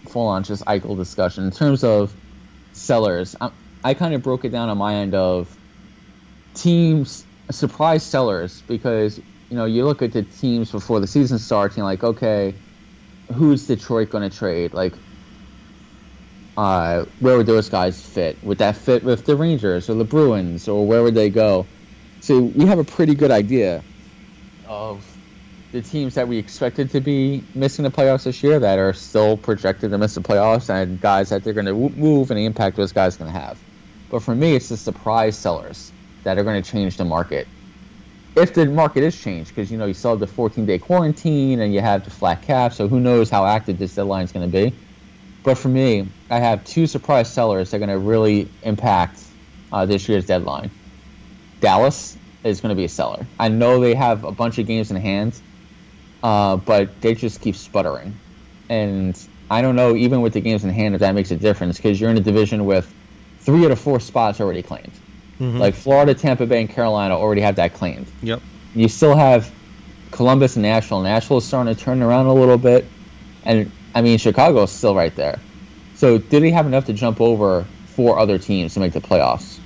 full on just Eichel discussion. In terms of sellers, I, I kind of broke it down on my end of teams, surprise sellers, because, you know, you look at the teams before the season starts and you're like, okay, who's Detroit going to trade? Like, uh, where would those guys fit? Would that fit with the Rangers or the Bruins, or where would they go? So we have a pretty good idea of the teams that we expected to be missing the playoffs this year that are still projected to miss the playoffs, and guys that they're going to move and the impact those guys are going to have. But for me, it's the surprise sellers that are going to change the market. If the market is changed, because you know you have the 14 day quarantine and you have the flat cap, so who knows how active this deadline is going to be. But for me, I have two surprise sellers that are going to really impact uh, this year's deadline. Dallas is going to be a seller. I know they have a bunch of games in hand, uh, but they just keep sputtering. And I don't know, even with the games in hand, if that makes a difference because you're in a division with three out of four spots already claimed. Mm-hmm. Like Florida, Tampa Bay, and Carolina already have that claimed. Yep. You still have Columbus and Nashville. Nashville is starting to turn around a little bit, and I mean Chicago is still right there. So did he have enough to jump over four other teams to make the playoffs?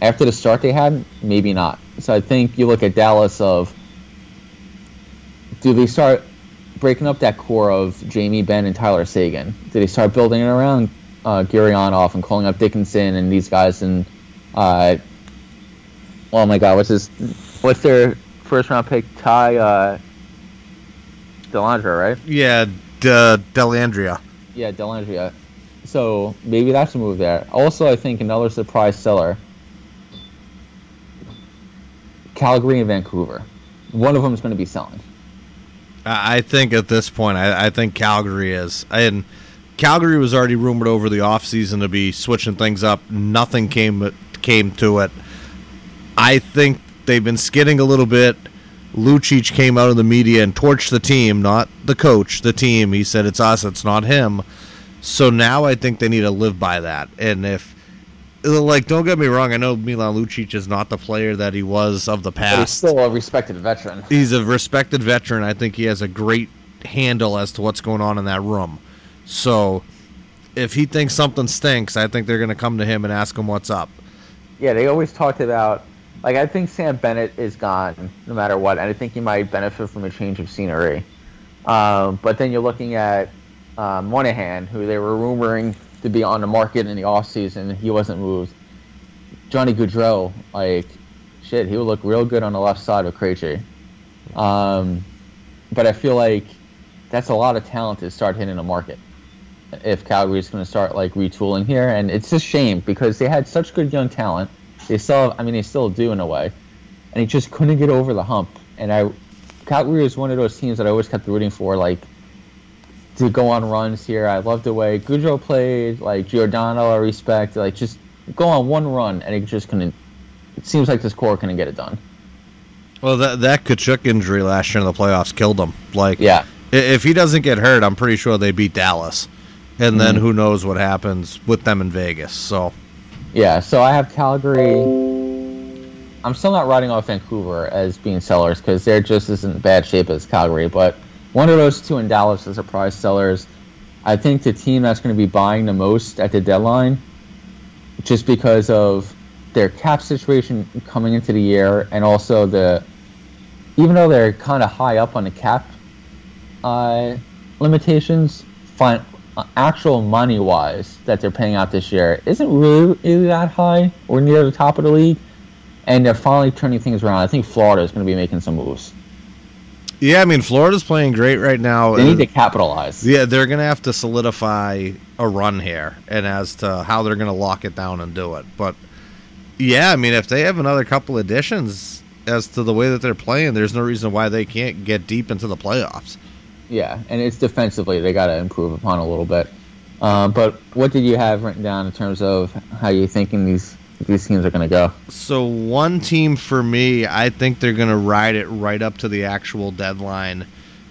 After the start they had, maybe not. So I think you look at Dallas of do they start breaking up that core of Jamie Benn and Tyler Seguin? Did they start building it around uh, Gurianov and calling up Dickinson and these guys and uh, oh my God, what's his what's their first round pick? Ty uh, Dellandrea, right? Yeah, De- Dellandrea. Yeah, Dellandrea. So maybe that's a move there. Also, I think another surprise seller. Calgary and Vancouver. One of them is going to be selling. I think at this point, I, I think Calgary is. And Calgary was already rumored over the offseason to be switching things up. Nothing came came to it. I think they've been skidding a little bit. Lucic came out of the media and torched the team, not the coach, the team. He said it's us, it's not him. So now I think they need to live by that. And if like don't get me wrong, I know Milan Lucic is not the player that he was of the past. But he's still a respected veteran. He's a respected veteran. I think he has a great handle as to what's going on in that room. So if he thinks something stinks, I think they're going to come to him and ask him what's up. Yeah, they always talked about like I think Sam Bennett is gone no matter what, and I think he might benefit from a change of scenery. Um, but then you're looking at uh, Monahan, who they were rumoring to be on the market in the offseason. He wasn't moved. Johnny Gaudreau, like, shit, he would look real good on the left side of Krejci. Um, but I feel like that's a lot of talent to start hitting the market if Calgary is going to start like retooling here. And it's a shame because they had such good young talent. They still, I mean, they still do in a way, and he just couldn't get over the hump. And I, Calgary is one of those teams that I always kept rooting for. Like to go on runs here. I love the way Gaudreau played, like Giordano, I respect. Like just go on one run, and it just couldn't. It seems like this core couldn't get it done. Well, that that Tkachuk injury last year in the playoffs killed him. Like, yeah, if he doesn't get hurt, I'm pretty sure they beat Dallas, and mm-hmm. then who knows what happens with them in Vegas. So, yeah. So I have Calgary. I'm still not writing off Vancouver as being sellers because they're just as in bad shape as Calgary, but one of those two in Dallas as is surprise sellers. I think the team that's going to be buying the most at the deadline, just because of their cap situation coming into the year, and also the, even though they're kind of high up on the cap uh, limitations, fine, Uh, actual money wise that they're paying out this year isn't really, really that high or near the top of the league, and they're finally turning things around. I think Florida is going to be making some moves. Yeah, I mean Florida's playing great right now. They need to capitalize. Yeah, they're going to have to solidify a run here, and as to how they're going to lock it down and do it. But yeah, I mean, if they have another couple additions as to the way that they're playing, there's no reason why they can't get deep into the playoffs. Yeah, and it's defensively they got to improve upon a little bit. Uh, but what did you have written down in terms of how you're thinking these these teams are going to go. So one team for me, I think they're going to ride it right up to the actual deadline,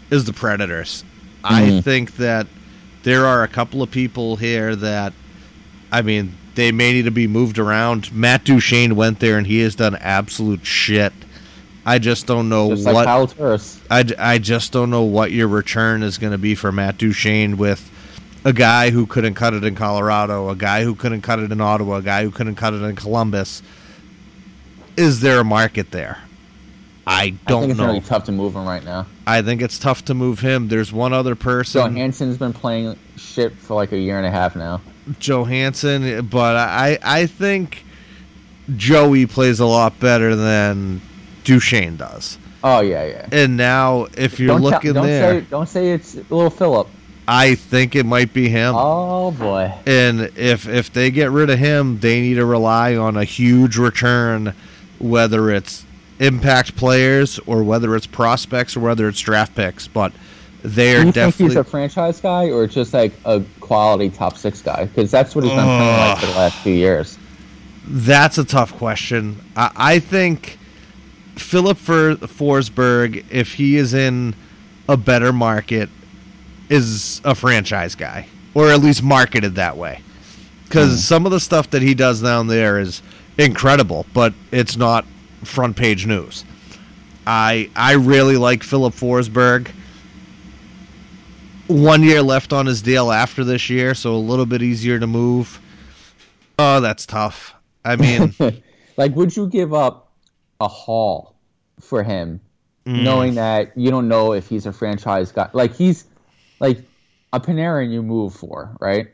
is the Predators. Mm-hmm. I think that there are a couple of people here that, I mean, they may need to be moved around. Matt Duchene went there and he has done absolute shit. I just don't know just what. Like I, I just don't know what your return is going to be for Matt Duchene with a guy who couldn't cut it in Colorado, a guy who couldn't cut it in Ottawa, a guy who couldn't cut it in Columbus. Is there a market there? I don't I think it's know. Really tough to move him right now. I think it's tough to move him. There's one other person. Johansen's been playing shit for like a year and a half now. Johansen, but I I think Joey plays a lot better than Duchene does. Oh yeah, yeah. And now if you're don't looking don't there, say, don't say it's little Filip. I think it might be him. Oh boy! And if if they get rid of him, they need to rely on a huge return whether it's impact players or whether it's prospects or whether it's draft picks. But they're Do you think definitely he's a franchise guy or just like a quality top six guy? Because that's what he's been playing like for the last few years. That's a tough question. I, I think Filip For- Forsberg, if he is in a better market, is a franchise guy, or at least marketed that way. Because hmm. some of the stuff that he does down there is incredible, but it's not front page news. I I really like Filip Forsberg. One year left on his deal after this year, so a little bit easier to move. Oh, that's tough. I mean, Like, would you give up a haul for him, Mm. knowing that you don't know if he's a franchise guy? Like, he's like a Panarin you move for, right?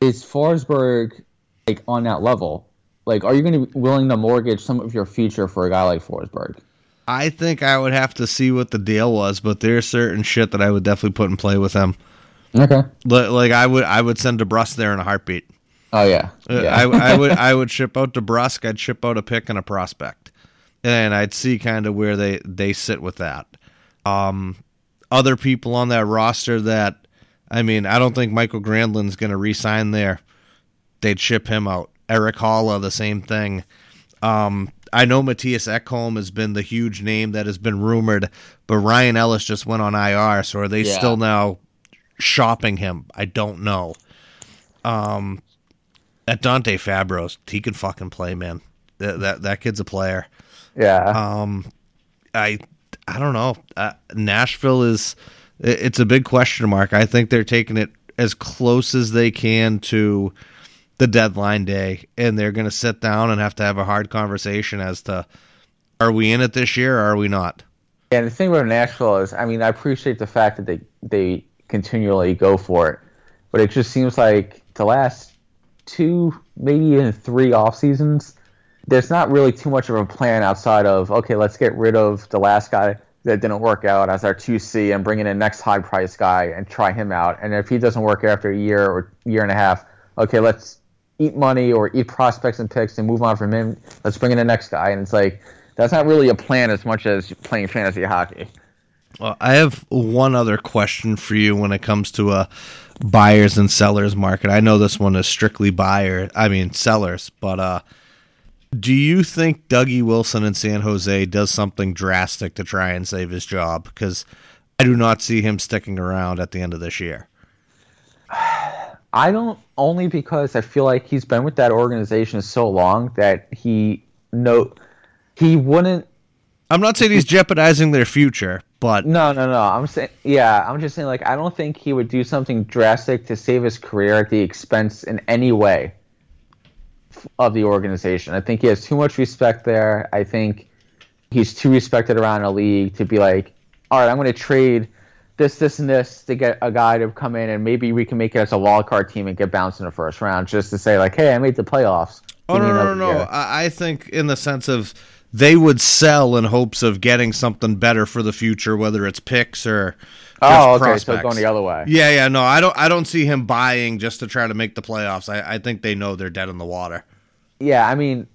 Is Forsberg like on that level? Like, are you going to be willing to mortgage some of your future for a guy like Forsberg? I think I would have to see what the deal was, but there's certain shit that I would definitely put in play with him. Okay. Li- Like I would, I would send DeBrusk there in a heartbeat. Oh yeah. Uh, yeah. I, I would, I would ship out DeBrusk. I'd ship out a pick and a prospect, and I'd see kind of where they they sit with that. Um, other people on that roster that, I mean, I don't think Mikael Granlund's going to re-sign there. They'd ship him out. Erik Haula, the same thing. Um, I know Mattias Ekholm has been the huge name that has been rumored, but Ryan Ellis just went on IR, so are they Yeah. still now shopping him? I don't know. Um, at Dante Fabros, he can fucking play, man. That that, that kid's a player. Yeah. Um, I I don't know. Uh, Nashville is it's a big question mark. I think they're taking it as close as they can to the deadline day, and they're going to sit down and have to have a hard conversation as to are we in it this year or are we not? And the thing about Nashville is, I mean, I appreciate the fact that they they continually go for it, but it just seems like the last two, maybe even three off seasons, there's not really too much of a plan outside of okay, let's get rid of the last guy that didn't work out as our two C and bring in a next high price guy and try him out. And if he doesn't work after a year or year and a half, okay, let's eat money or eat prospects and picks and move on from him. Let's bring in the next guy. And it's like that's not really a plan as much as playing fantasy hockey. Well, I have one other question for you when it comes to a buyers and sellers market. I know this one is strictly buyer, I mean sellers, but uh do you think Dougie Wilson in San Jose does something drastic to try and save his job? Because I do not see him sticking around at the end of this year. I don't only because I feel like he's been with that organization so long that he no he wouldn't I'm not saying he's jeopardizing their future, but no no no I'm saying yeah I'm just saying like I don't think he would do something drastic to save his career at the expense in any way of the organization. I think he has too much respect there. I think he's too respected around the league to be like, all right, I'm going to trade this, this, and this to get a guy to come in and maybe we can make it as a wild card team and get bounced in the first round just to say like, hey, I made the playoffs. Oh no, no, no, no! I, I think in the sense of they would sell in hopes of getting something better for the future, whether it's picks or Oh, just okay, so prospects. going the other way. Yeah, yeah, no, I don't. I don't see him buying just to try to make the playoffs. I, I think they know they're dead in the water. Yeah, I mean,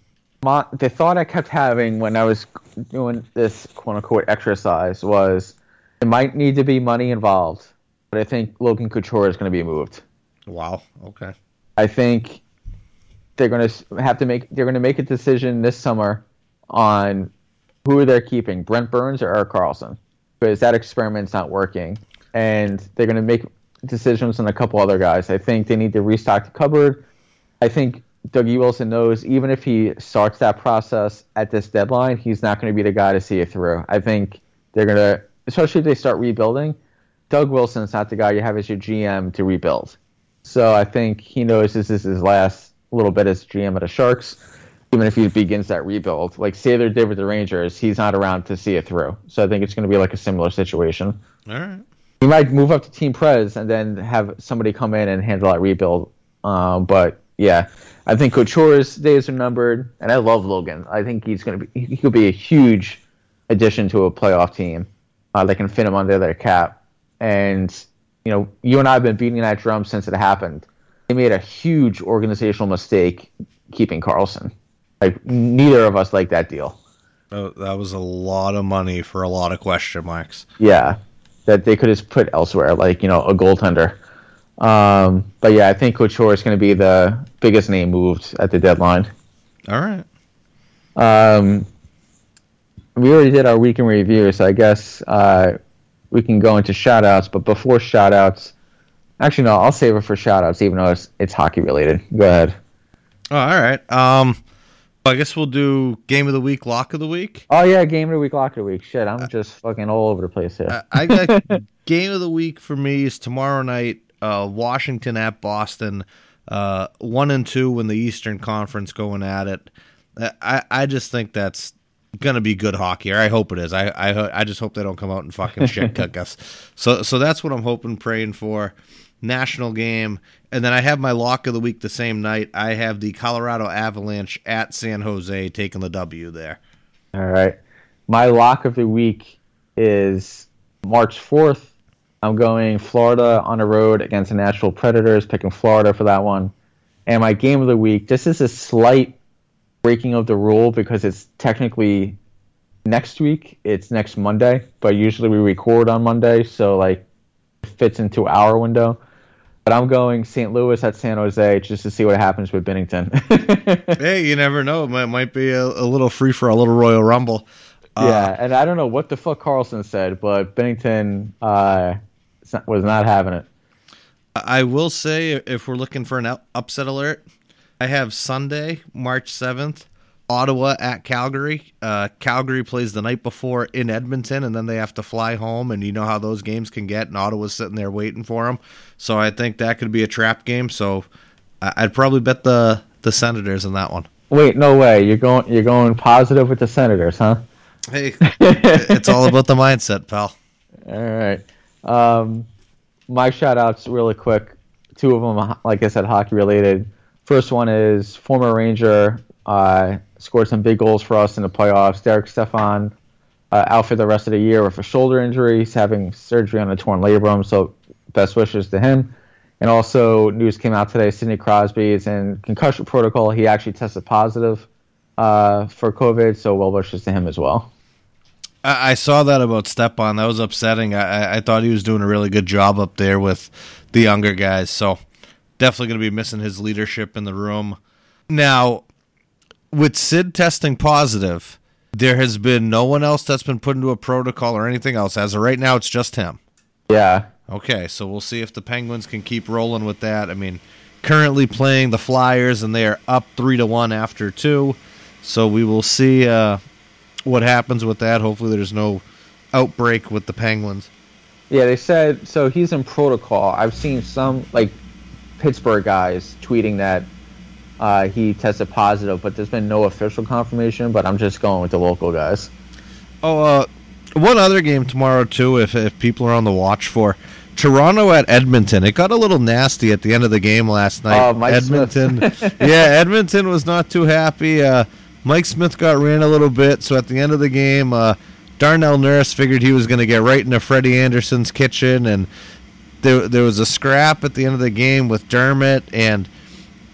my, the thought I kept having when I was doing this quote unquote exercise was it might need to be money involved, but I think Logan Couture is going to be moved. Wow. Okay. I think they're going to have to make they're going to make a decision this summer on who they're keeping, Brent Burns or Erik Karlsson, because that experiment's not working, and they're going to make decisions on a couple other guys. I think they need to restock the cupboard. I think Dougie Wilson knows even if he starts that process at this deadline, he's not going to be the guy to see it through. I think they're going to, especially if they start rebuilding. Doug Wilson's not the guy you have as your GM to rebuild. So I think he knows this is his last little bit as GM of the Sharks. Even if he begins that rebuild, like say they did with the Rangers, he's not around to see it through. So I think it's going to be like a similar situation. All right. He might move up to Team Prez and then have somebody come in and handle that rebuild. Um, but yeah, I think Couture's days are numbered, and I love Logan. I think he's going to be he could be a huge addition to a playoff team. Uh, they can fit him under their cap, and you know, you and I have been beating that drum since it happened. They made a huge organizational mistake keeping Karlsson. Like neither of us like that deal. Oh, that was a lot of money for a lot of question marks. Yeah, that they could have put elsewhere, like you know a goaltender. Um, but yeah, I think Couture is going to be the biggest name moved at the deadline. All right. Um, we already did our weekend review, so I guess uh, we can go into shoutouts. But before shoutouts, actually no, I'll save it for shoutouts, even though it's, it's hockey related. Go ahead. Oh, all right. Um, I guess we'll do game of the week, lock of the week. Oh yeah, game of the week, lock of the week. Shit, I'm just fucking all over the place here. I, I got game of the week for me is tomorrow night. Uh, Washington at Boston, uh, one and two in the Eastern Conference going at it. I I just think that's gonna be good hockey. Or I hope it is. I I I just hope they don't come out and fucking shit cook us. So so that's what I'm hoping, praying for. National game, and then I have my lock of the week the same night. I have the Colorado Avalanche at San Jose taking the W there. All right, my lock of the week is March fourth. I'm going Florida on the road against the Nashville Predators, picking Florida for that one. And my game of the week. This is a slight breaking of the rule because it's technically next week. It's next Monday, but usually we record on Monday, so like it fits into our window. But I'm going St. Louis at San Jose just to see what happens with Binnington. hey, you never know. It might, might be a, a little free for a little Royal Rumble. Uh, yeah, and I don't know what the fuck Karlsson said, but Binnington uh, was not having it. I will say, if we're looking for an upset alert, I have Sunday, March 7th, Ottawa at Calgary. Uh, Calgary plays the night before in Edmonton, and then they have to fly home. And you know how those games can get, and Ottawa's sitting there waiting for them. So I think that could be a trap game. So I'd probably bet the the Senators in that one. Wait, no way! You're going you're going positive with the Senators, huh? Hey, it's all about the mindset, pal. All right. Um, my shout outs really quick. Two of them, like I said, hockey related. First one is former Ranger, uh, scored some big goals for us in the playoffs. Derek Stepan uh, out for the rest of the year with a shoulder injury. He's having surgery on a torn labrum, so best wishes to him. And also, news came out today: Sidney Crosby is in concussion protocol. He actually tested positive uh, for COVID, so well wishes to him as well. I, I saw that about Stepan. That was upsetting. I, I thought he was doing a really good job up there with the younger guys. So definitely going to be missing his leadership in the room. Now, with Sid testing positive, there has been no one else that's been put into a protocol or anything else. As of right now, it's just him. Yeah. Okay, so we'll see if the Penguins can keep rolling with that. I mean, currently playing the Flyers, and they are up three to one after two. So we will see uh, what happens with that. Hopefully, there's no outbreak with the Penguins. Yeah, they said so. He's in protocol. I've seen some like Pittsburgh guys tweeting that uh, he tested positive, but there's been no official confirmation. But I'm just going with the local guys. Oh, uh, one other game tomorrow too. If if people are on the watch for Toronto at Edmonton, it got a little nasty at the end of the game last night. Oh, Edmonton, yeah, Edmonton was not too happy. Uh, Mike Smith got ran a little bit, so at the end of the game, uh, Darnell Nurse figured he was going to get right into Freddie Andersen's kitchen, and there there was a scrap at the end of the game with Dermot, and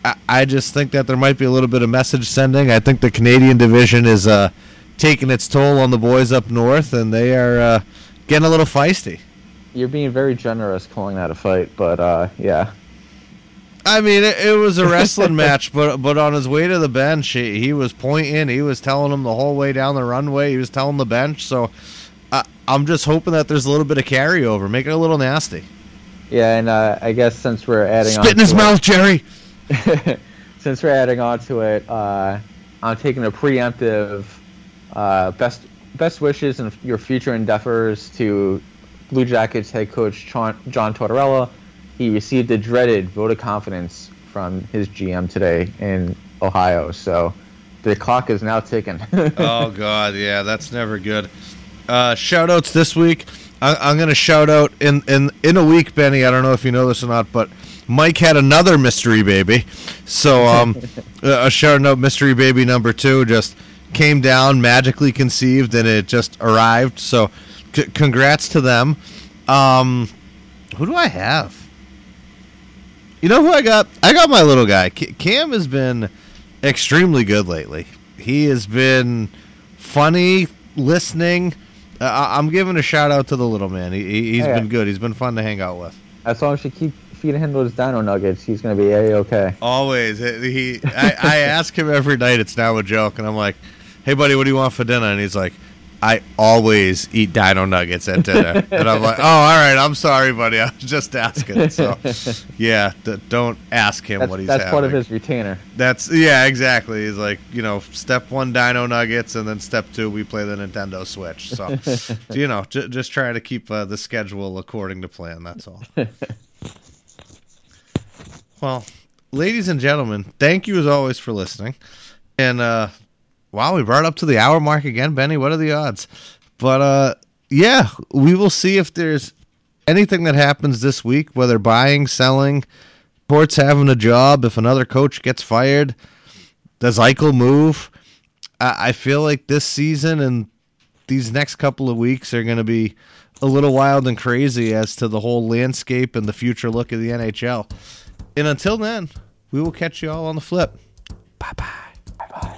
I, I just think that there might be a little bit of message sending. I think the Canadian division is uh, taking its toll on the boys up north, and they are uh, getting a little feisty. You're being very generous calling that a fight, but uh, yeah. I mean, it, it, was a wrestling match, but but on his way to the bench, he, he was pointing, he was telling him the whole way down the runway, he was telling the bench. So I, I'm just hoping that there's a little bit of carryover, make it a little nasty. Yeah, and uh, I guess since we're adding spit in his mouth, Jerry. since we're adding on to it, uh, I'm taking a preemptive uh, best best wishes and your future endeavors to Blue Jackets head coach John, John Tortorella. He received the dreaded vote of confidence from his GM today in Ohio. So the clock is now ticking. oh God, yeah, that's never good. Uh, shout outs this week. I, am going to shout out in, in in a week, Benny. I don't know if you know this or not, but Mike had another mystery baby. So um, a shout out mystery baby number two just came down magically conceived and it just arrived. So c- congrats to them. Um, who do I have? You know who I got? I got my little guy. Cam has been extremely good lately. He has been funny, listening. Uh, I- I'm giving a shout out to the little man. He, he, he's Yeah. been good. He's been fun to hang out with. As long as you keep feeding him those dino nuggets, he's gonna be a okay. Always. He. I, I ask him every night. It's now a joke, and I'm like, "Hey, buddy, what do you want for dinner?" And he's like, "I always eat Dino Nuggets at dinner." and I'm like, "Oh, all right. I'm sorry, buddy. I was just asking." So, yeah, d- don't ask him That's, what he's that's part of his retainer. That's yeah, exactly. He's like, you know, step one, Dino Nuggets, and then step two, we play the Nintendo Switch. So, so, you know, j- just try to keep uh, the schedule according to plan. That's all. well, ladies and gentlemen, thank you as always for listening. And uh, wow, we brought up to the hour mark again, Benny. What are the odds? But uh, yeah, we will see if there's anything that happens this week, whether buying, selling, Port's having a job. If another coach gets fired, does Eichel move? I, I feel like this season and these next couple of weeks are going to be a little wild and crazy as to the whole landscape and the future look of the NHL. And until then, we will catch you all on the flip. Bye bye. Bye bye.